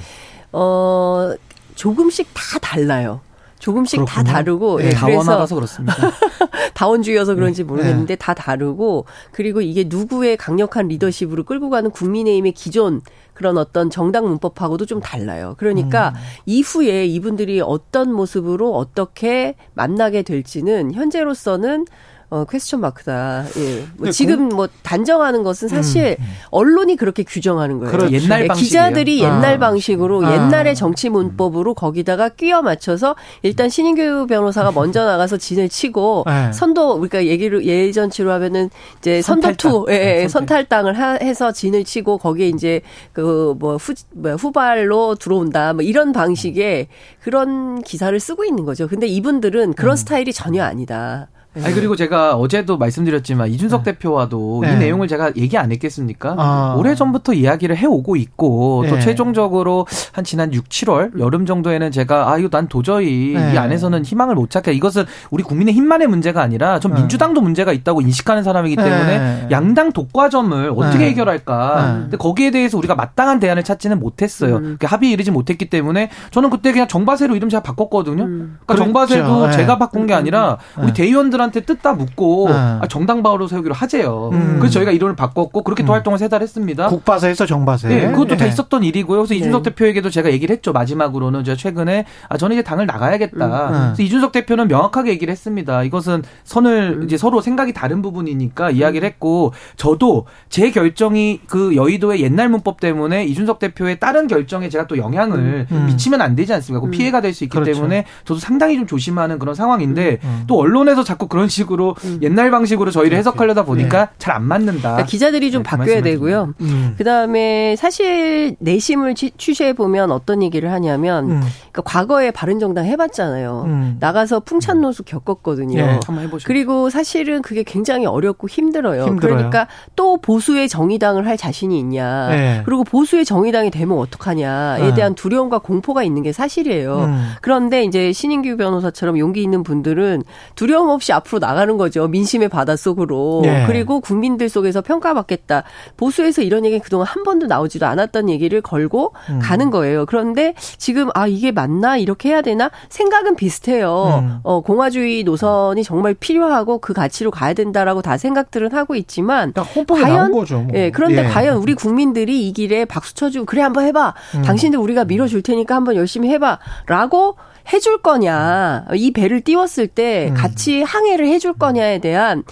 어 조금씩 다 달라요. 조금씩 그렇군요. 다 다르고 네, 예, 다원화라서 그렇습니다. 다원주의여서 그런지 네. 모르겠는데 네. 다 다르고 그리고 이게 누구의 강력한 리더십으로 끌고 가는 국민의힘의 기존 그런 어떤 정당 문법하고도 좀 달라요. 그러니까 음. 이후에 이분들이 어떤 모습으로 어떻게 만나게 될지는 현재로서는 어, 퀘스천 마크다. 예. 뭐 지금 뭐 단정하는 것은 사실 음, 음. 언론이 그렇게 규정하는 거예요. 그렇죠. 옛날 방식 기자들이 아. 옛날 방식으로 아. 옛날의 정치 문법으로 거기다가 끼워 맞춰서 일단 신인규 변호사가 먼저 나가서 진을 치고 네. 선도 그러니까 얘기를 예전치로 하면은 이제 선도투 예, 예, 네, 선탈당을 하, 해서 진을 치고 거기에 이제 그뭐 후, 뭐 후발로 들어온다 뭐 이런 방식의 그런 기사를 쓰고 있는 거죠. 근데 이분들은 그런 음. 스타일이 전혀 아니다. 아니 그리고 제가 어제도 말씀드렸지만 이준석 네. 대표와도 네. 이 내용을 제가 얘기 안 했겠습니까? 아. 오래 전부터 이야기를 해 오고 있고 네. 또 최종적으로 한 지난 6, 7월 여름 정도에는 제가 아 이거 난 도저히 네. 이 안에서는 희망을 못 찾게 이것은 우리 국민의 힘만의 문제가 아니라 전 네. 민주당도 문제가 있다고 인식하는 사람이기 때문에 네. 양당 독과점을 어떻게 해결할까? 근데 거기에 대해서 우리가 마땅한 대안을 찾지는 못했어요. 음. 합의에 이르지 못했기 때문에 저는 그때 그냥 정바세로 이름 제가 바꿨거든요. 음. 그러니까 정바세도 그렇죠. 제가 바꾼 게 아니라 우리 대의원들한테 사람한테 뜯다 묻고 네. 아, 정당 바로 세우기로 하재요. 음. 그래서 저희가 이름을 바꿨고 그렇게 또 음. 활동을 세 달 했습니다. 국바세에서 정바세. 네, 그것도 네. 다 있었던 일이고요. 그래서 네. 이준석 대표에게도 제가 얘기를 했죠. 마지막으로는 제가 최근에 아 저는 이제 당을 나가야겠다. 음. 네. 그래서 이준석 대표는 명확하게 얘기를 했습니다. 이것은 선을 음. 이제 서로 생각이 다른 부분이니까 이야기를 했고 저도 제 결정이 그 여의도의 옛날 문법 때문에 이준석 대표의 다른 결정에 제가 또 영향을 음. 미치면 안 되지 않습니까? 그 피해가 될 수 있기 그렇죠. 때문에 저도 상당히 좀 조심하는 그런 상황인데 또 언론에서 자꾸 그런 식으로 음. 옛날 방식으로 저희를 해석하려다 보니까 네. 잘안 맞는다. 그러니까 기자들이 좀 네, 그 바뀌어야 되고요. 음. 그다음에 사실 내심을 취재해 보면 어떤 얘기를 하냐면 음. 그러니까 과거에 바른정당 해봤잖아요. 음. 나가서 풍찬노수 겪었거든요. 네, 한번 해보죠. 그리고 사실은 그게 굉장히 어렵고 힘들어요. 힘들어요. 그러니까 또 보수의 정의당을 할 자신이 있냐. 네. 그리고 보수의 정의당이 되면 어떡하냐에 네. 대한 두려움과 공포가 있는 게 사실이에요. 음. 그런데 이제 신인규 변호사처럼 용기 있는 분들은 두려움 없이 앞 앞으로 나가는 거죠. 민심의 바닷속으로. 예. 그리고 국민들 속에서 평가받겠다. 보수에서 이런 얘기 그동안 한 번도 나오지도 않았던 얘기를 걸고 음. 가는 거예요. 그런데 지금 아 이게 맞나 이렇게 해야 되나 생각은 비슷해요. 음. 어 공화주의 노선이 정말 필요하고 그 가치로 가야 된다라고 다 생각들은 하고 있지만 과연 거죠, 뭐. 예 그런데 예. 과연 우리 국민들이 이 길에 박수 쳐주고 그래 한번 해봐. 음. 당신들 우리가 밀어줄 테니까 한번 열심히 해봐라고 해줄 거냐, 이 배를 띄웠을 때 음. 같이 항해를 해줄 거냐에 대한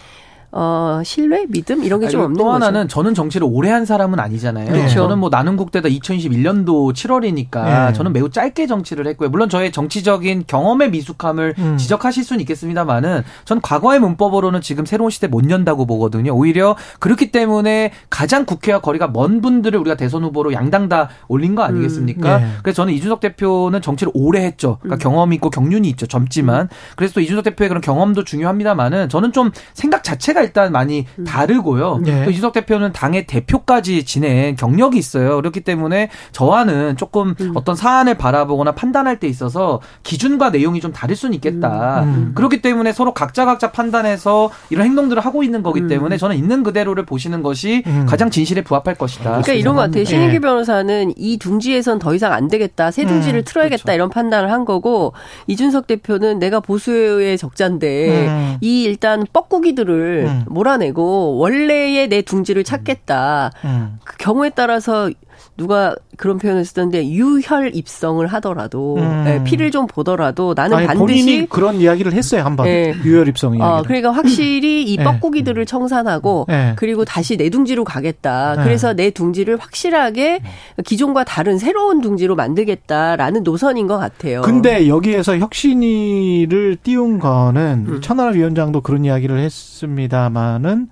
어, 신뢰, 믿음 이런 게좀 없는 또 거죠. 하나는 저는 정치를 오래 한 사람은 아니잖아요. 그렇죠. 저는 뭐 나는 국대다 2021년도 7월이니까 네. 저는 매우 짧게 정치를 했고요. 물론 저의 정치적인 경험의 미숙함을 음. 지적하실 수는 있겠습니다만은 전 과거의 문법으로는 지금 새로운 시대 못 연다고 보거든요. 오히려 그렇기 때문에 가장 국회와 거리가 먼 분들을 우리가 대선 후보로 양당 다 올린 거 아니겠습니까? 음. 네. 그래서 저는 이준석 대표는 정치를 오래 했죠. 그러니까 음. 경험이 있고 경륜이 있죠. 젊지만 그래서 또 이준석 대표의 그런 경험도 중요합니다만은 저는 좀 생각 자체가 일단 많이 음. 다르고요. 네. 또 이준석 대표는 당의 대표까지 지낸 경력이 있어요. 그렇기 때문에 저와는 조금 음. 어떤 사안을 바라보거나 판단할 때 있어서 기준과 내용이 좀 다를 수는 있겠다. 음. 음. 그렇기 때문에 서로 각자 각자 판단해서 이런 행동들을 하고 있는 거기 음. 때문에 저는 있는 그대로를 보시는 것이 가장 진실에 부합할 것이다. 그러니까 이런 것 같아요. 신인기 네. 변호사는 이 둥지에선 더 이상 안 되겠다. 새 둥지를 틀어야겠다 그렇죠. 이런 판단을 한 거고 이준석 대표는 내가 보수의 적자인데 이 일단 뻐꾸기들을 음. 몰아내고 원래의 내 둥지를 찾겠다. 음. 그 경우에 따라서 누가 그런 표현을 쓰던데 유혈 입성을 하더라도 음. 네, 피를 좀 보더라도 나는 아니, 반드시 본인이 그런 이야기를 했어요 한번 네. 유혈 입성 이야기. 어, 그러니까 확실히 이 네. 뻐꾸기들을 청산하고 네. 그리고 다시 내 둥지로 가겠다. 네. 그래서 내 둥지를 확실하게 기존과 다른 새로운 둥지로 만들겠다라는 노선인 것 같아요. 근데 여기에서 혁신이를 띄운 거는 음. 천하람 위원장도 그런 이야기를 했습니다마는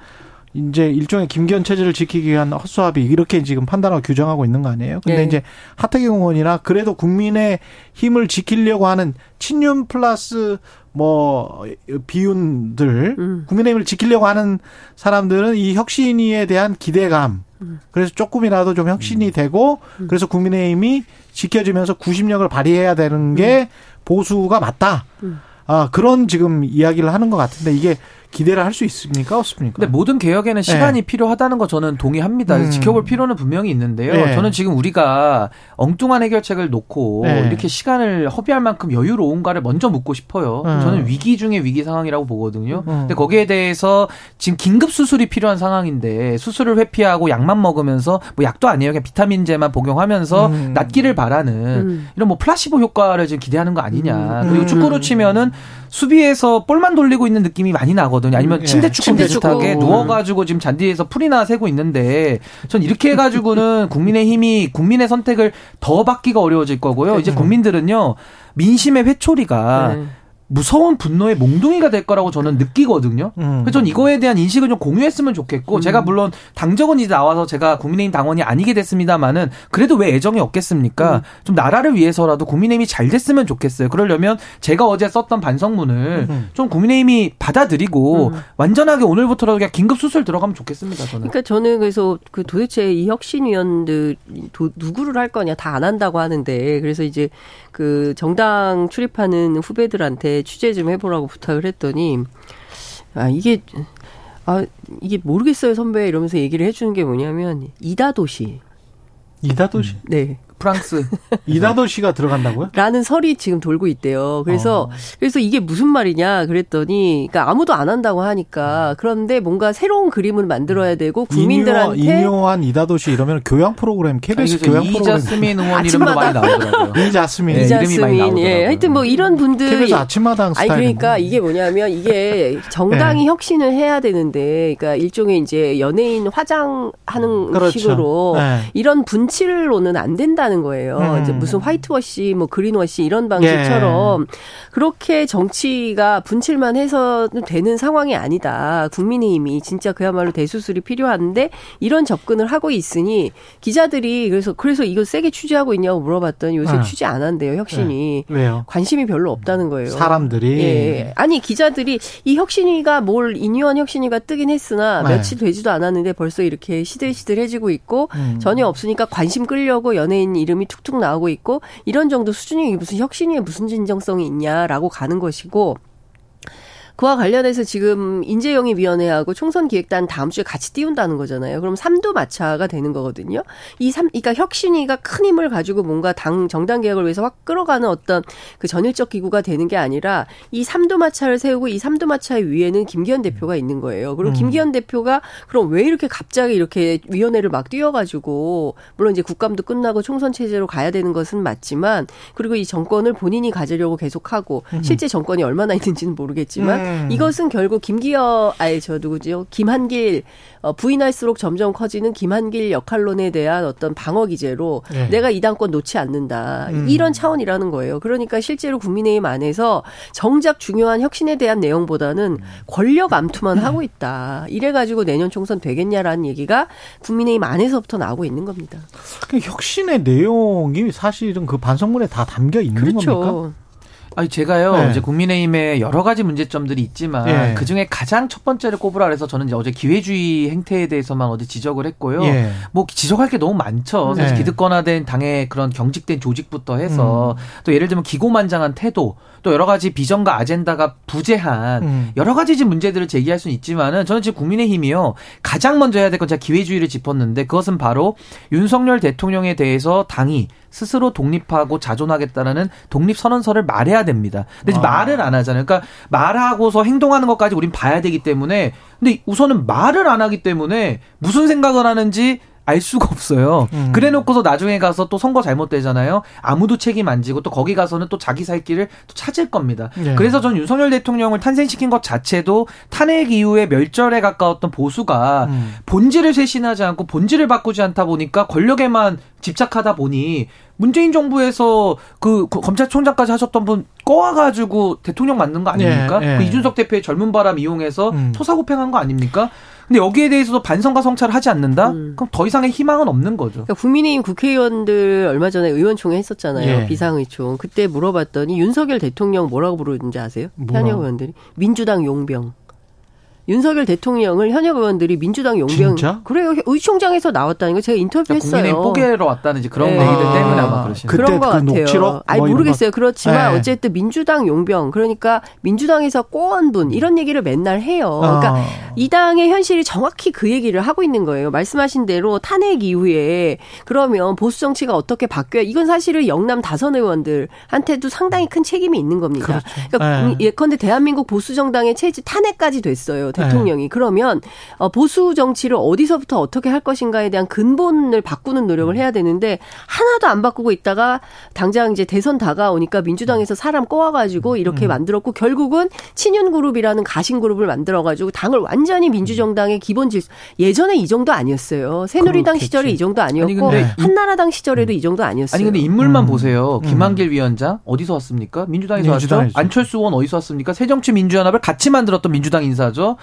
이제 일종의 김기현 체제를 지키기 위한 헛수합이 이렇게 지금 판단하고 규정하고 있는 거 아니에요? 근데 네. 이제 하태경 의원이나 그래도 국민의 힘을 지키려고 하는 친윤 플러스 뭐 비윤들 음. 국민의힘을 지키려고 하는 사람들은 이 혁신위에 대한 기대감 음. 그래서 조금이라도 좀 혁신이 음. 되고 음. 그래서 국민의힘이 지켜지면서 구심력을 발휘해야 되는 게 음. 보수가 맞다. 음. 아 그런 지금 이야기를 하는 것 같은데 이게 기대를 할 수 있습니까? 없습니까? 근데 모든 개혁에는 시간이 네. 필요하다는 거 저는 동의합니다. 음. 지켜볼 필요는 분명히 있는데요. 네. 저는 지금 우리가 엉뚱한 해결책을 놓고 네. 이렇게 시간을 허비할 만큼 여유로운가를 먼저 묻고 싶어요. 음. 저는 위기 중에 위기 상황이라고 보거든요. 음. 근데 거기에 대해서 지금 긴급 수술이 필요한 상황인데 수술을 회피하고 약만 먹으면서 뭐 약도 아니에요. 그냥 비타민제만 복용하면서 음. 낫기를 바라는 음. 이런 뭐 플라시보 효과를 지금 기대하는 거 아니냐. 음. 그리고 축구로 치면은 수비에서 볼만 돌리고 있는 느낌이 많이 나거든요. 아니면 음, 침대 축구 침대 비슷하게 축구. 누워가지고 지금 잔디에서 풀이나 새고 있는데 전 이렇게 해가지고는 국민의 힘이 국민의 선택을 더 받기가 어려워질 거고요. 이제 음. 국민들은요 민심의 회초리가 네. 무서운 분노의 몽둥이가 될 거라고 저는 느끼거든요. 음. 그래서 전 이거에 대한 인식을 좀 공유했으면 좋겠고 음. 제가 물론 당적은 이제 나와서 제가 국민의힘 당원이 아니게 됐습니다만은 그래도 왜 애정이 없겠습니까? 음. 좀 나라를 위해서라도 국민의힘이 잘 됐으면 좋겠어요. 그러려면 제가 어제 썼던 반성문을 음. 좀 국민의힘이 받아들이고 음. 완전하게 오늘부터라도 그냥 긴급 수술 들어가면 좋겠습니다. 저는. 그러니까 저는 그래서 그 도대체 이 혁신위원들 도, 누구를 할 거냐 다 안 한다고 하는데 그래서 이제 그 정당 출입하는 후배들한테 취재 좀 해보라고 부탁을 했더니 아 이게 아 이게 모르겠어요 선배. 이러면서 얘기를 해주는 게 뭐냐면 이다도시. 이다도시? 네 프랑스 이다도 씨가 들어간다고요? 라는 설이 지금 돌고 있대요. 그래서 어. 그래서 이게 무슨 말이냐 그랬더니 그러니까 아무도 안 한다고 하니까 그런데 뭔가 새로운 그림을 만들어야 되고 국민들한테 인요한 이다도 씨 이러면 교양 프로그램 KBS 교양 프로그램 이자스민 의원 이름도 많이 나오더라고요. 이자스민 네, 이름이 많이 나오더라고요. 예, 하여튼 뭐 이런 분들 KBS 아침마당 스타일. 아니 그러니까 이게 뭐냐면 이게 정당이 네. 혁신을 해야 되는데 그러니까 일종의 이제 연예인 화장하는 그렇죠. 식으로 네. 이런 분칠로는 안 된다는 하는 거예요. 음. 이제 무슨 화이트워시, 뭐 그린워시 이런 방식처럼 예. 그렇게 정치가 분칠만 해서 되는 상황이 아니다. 국민의힘이 진짜 그야말로 대수술이 필요한데 이런 접근을 하고 있으니 기자들이 그래서 그래서 이거 세게 취재하고 있냐고 물어봤더니 요새 어. 취재 안 한대요. 혁신이 네. 왜요? 관심이 별로 없다는 거예요. 사람들이 예. 아니 기자들이 이 혁신이가 뭘 이뉴한 혁신이가 뜨긴 했으나 네. 며칠 되지도 않았는데 벌써 이렇게 시들시들해지고 있고 음. 전혀 없으니까 관심 끌려고 연예인 이 름이 툭툭 나오고 있고 이런 정도 수준이 무슨 혁신위에 무슨 진정성이 있냐라고 가는 것이고 그와 관련해서 지금 인재영입위원회하고 총선기획단 다음 주에 같이 띄운다는 거잖아요. 그럼 삼두 마차가 되는 거거든요. 이 삼, 그러니까 혁신위가 큰 힘을 가지고 뭔가 당 정당 개혁을 위해서 확 끌어가는 어떤 그 전일적 기구가 되는 게 아니라 이 삼두 마차를 세우고 이 삼두 마차의 위에는 김기현 대표가 있는 거예요. 그리고 음. 김기현 대표가 그럼 왜 이렇게 갑자기 이렇게 위원회를 막 띄워가지고 물론 이제 국감도 끝나고 총선 체제로 가야 되는 것은 맞지만 그리고 이 정권을 본인이 가지려고 계속하고 음. 실제 정권이 얼마나 있는지는 모르겠지만 음. 이것은 결국 김기현 아예 저 누구죠 김한길 어, 부인할수록 점점 커지는 김한길 역할론에 대한 어떤 방어 기제로 네. 내가 이 당권 놓지 않는다. 음. 이런 차원이라는 거예요. 그러니까 실제로 국민의힘 안에서 정작 중요한 혁신에 대한 내용보다는 권력 암투만 음. 하고 있다. 이래 가지고 내년 총선 되겠냐라는 얘기가 국민의힘 안에서부터 나오고 있는 겁니다. 그 혁신의 내용이 사실은 그 반성문에 다 담겨 있는 그렇죠. 겁니까? 아니 제가요 네. 이제 국민의힘에 여러 가지 문제점들이 있지만 네. 그 중에 가장 첫 번째를 꼽으라 그래서 저는 이제 어제 기회주의 행태에 대해서만 어제 지적을 했고요. 네. 뭐 지적할 게 너무 많죠. 사실 네. 기득권화된 당의 그런 경직된 조직부터 해서 음. 또 예를 들면 기고만장한 태도 또 여러 가지 비전과 아젠다가 부재한 음. 여러 가지 지금 문제들을 제기할 수는 있지만은 저는 지금 국민의힘이요 가장 먼저 해야 될 건 제가 기회주의를 짚었는데 그것은 바로 윤석열 대통령에 대해서 당이 스스로 독립하고 자존하겠다라는 독립 선언서를 말해야 됩니다. 근데 아. 말을 안 하잖아요. 그러니까 말하고서 행동하는 것까지 우린 봐야 되기 때문에 근데 우선은 말을 안 하기 때문에 무슨 생각을 하는지 알 수가 없어요. 음. 그래 놓고서 나중에 가서 또 선거 잘못되잖아요. 아무도 책임 안 지고 또 거기 가서는 또 자기 살 길을 또 찾을 겁니다. 네. 그래서 전 윤석열 대통령을 탄생시킨 것 자체도 탄핵 이후에 멸절에 가까웠던 보수가 음. 본질을 쇄신하지 않고 본질을 바꾸지 않다 보니까 권력에만 집착하다 보니 문재인 정부에서 그 검찰총장까지 하셨던 분 꺼와가지고 대통령 만든 거 아닙니까? 네, 네. 그 이준석 대표의 젊은 바람 이용해서 음. 토사구팽한 거 아닙니까? 근데 여기에 대해서도 반성과 성찰을 하지 않는다? 음. 그럼 더 이상의 희망은 없는 거죠. 그러니까 국민의힘 국회의원들 얼마 전에 의원총회 했었잖아요. 예. 비상의총. 그때 물어봤더니 윤석열 대통령 뭐라고 부르는지 아세요? 뭐라? 현역 의원들이 민주당 용병. 윤석열 대통령을 현역 의원들이 민주당 용병 진짜? 그래요 의총장에서 나왔다는 거 제가 인터뷰했어요. 국민의 뽀개로 왔다는 그런 네. 얘기들 때문에 아마 그러시는 그런 것 그 같아요. 녹취록? 아니 뭐 모르겠어요. 그렇지만 네. 어쨌든 민주당 용병 그러니까 민주당에서 꼬원 분 이런 얘기를 맨날 해요. 그러니까 아. 이 당의 현실이 정확히 그 얘기를 하고 있는 거예요. 말씀하신 대로 탄핵 이후에 그러면 보수 정치가 어떻게 바뀌어야 이건 사실은 영남 다선 의원들한테도 상당히 큰 책임이 있는 겁니다. 그렇죠. 그러니까 네. 예컨대 대한민국 보수 정당의 체질 탄핵까지 됐어요. 네. 대통령이. 네. 그러면 어, 보수 정치를 어디서부터 어떻게 할 것인가에 대한 근본을 바꾸는 노력을 해야 되는데 하나도 안 바꾸고 있다가 당장 이제 대선 다가오니까 민주당에서 사람 꼬아가지고 이렇게 음. 만들었고 결국은 친윤 그룹이라는 가신 그룹을 만들어가지고 당을 완전히 민주정당의 기본 질서 예전에 이 정도 아니었어요. 새누리당 그렇겠지. 시절에 이 정도 아니었고 아니 한나라당 시절에도 음. 이 정도 아니었어요. 아니 근데 인물만 음. 보세요. 음. 김한길 위원장 어디서 왔습니까? 민주당에서 민주당이죠. 왔죠. 안철수 의원 어디서 왔습니까? 새정치 민주연합을 같이 만들었던 민주당 인사죠.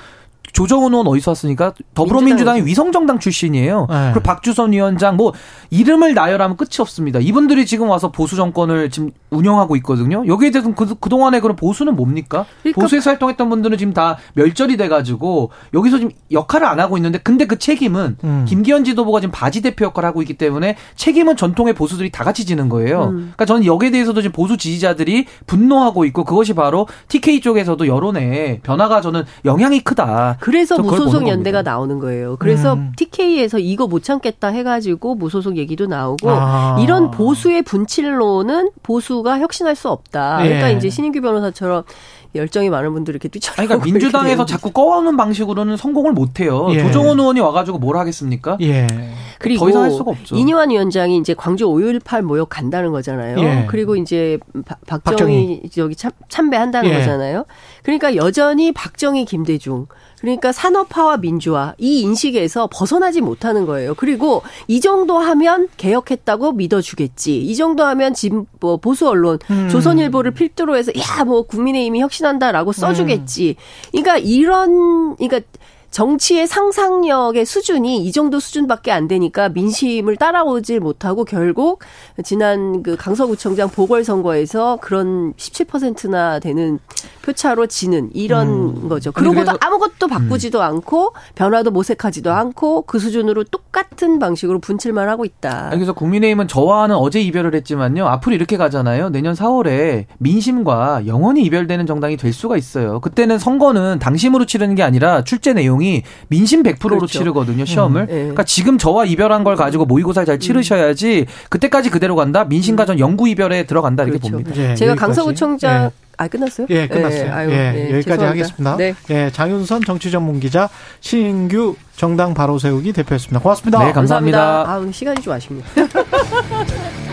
조정훈 의원 어디서 왔으니까 더불어민주당의 위성정당 출신이에요. 네. 그리고 박주선 위원장 뭐 이름을 나열하면 끝이 없습니다. 이분들이 지금 와서 보수 정권을 지금 운영하고 있거든요. 여기에 대해서 그, 그동안에 그런 보수는 뭡니까? 그러니까 보수에서 활동했던 분들은 지금 다 멸절이 돼가지고 여기서 지금 역할을 안 하고 있는데 근데 그 책임은 음. 김기현 지도부가 지금 바지 대표 역할을 하고 있기 때문에 책임은 전통의 보수들이 다 같이 지는 거예요. 음. 그러니까 저는 여기에 대해서도 지금 보수 지지자들이 분노하고 있고 그것이 바로 TK 쪽에서도 여론에 변화가 저는 영향이 크다. 그래서 무소속 연대가 나오는 거예요. 그래서 음. TK에서 이거 못 참겠다 해가지고 무소속 얘기도 나오고 아. 이런 보수의 분칠로는 보수가 혁신할 수 없다. 예. 그러니까 이제 신인규 변호사처럼 열정이 많은 분들이 이렇게 뛰쳐. 그러니까 민주당에서 자꾸 꺼오는 방식으로는 성공을 못 해요. 예. 조정원 의원이 와가지고 뭘 하겠습니까? 예. 그리고 더 이상 할 수가 없죠. 이니환 위원장이 이제 광주 5.18 모욕 간다는 거잖아요. 예. 그리고 이제 박, 정희 저기 참, 참배한다는 예. 거잖아요. 그러니까 여전히 박정희, 김대중 그러니까 산업화와 민주화 이 인식에서 벗어나지 못하는 거예요. 그리고 이 정도 하면 개혁했다고 믿어주겠지. 이 정도 하면 진, 뭐 보수 언론 음. 조선일보를 필두로 해서 야 뭐 국민의힘이 혁신한다라고 써주겠지. 음. 그러니까 이런 그러니까 정치의 상상력의 수준이 이 정도 수준밖에 안 되니까 민심을 따라오질 못하고 결국 지난 그 강서구청장 보궐선거에서 그런 17%나 되는 표차로 지는 이런 음. 거죠. 그러고도 아무것도 바꾸지도 음. 않고 변화도 모색하지도 않고 그 수준으로 똑같은 방식으로 분칠만 하고 있다. 그래서 국민의힘은 저와는 어제 이별을 했지만요. 앞으로 이렇게 가잖아요. 내년 4월에 민심과 영원히 이별되는 정당이 될 수가 있어요. 그때는 선거는 당심으로 치르는 게 아니라 출제 내용 이 민심 100%로 그렇죠. 치르거든요. 시험을. 음, 네. 그러니까 지금 저와 이별한 걸 가지고 모의고사 잘 치르셔야지 그때까지 그대로 간다. 민심과 전 영구 이별에 들어간다 이렇게 그렇죠. 봅니다. 네, 제가 강서구청장 네. 아 끝났어요? 예, 끝났어요. 예, 아유, 예, 예, 여기까지 죄송합니다. 하겠습니다. 네. 예, 장윤선 정치 전문 기자, 신규 정당 바로 세우기 대표였습니다. 고맙습니다. 네, 감사합니다. 감사합니다. 아, 시간이 좀 아쉽네요.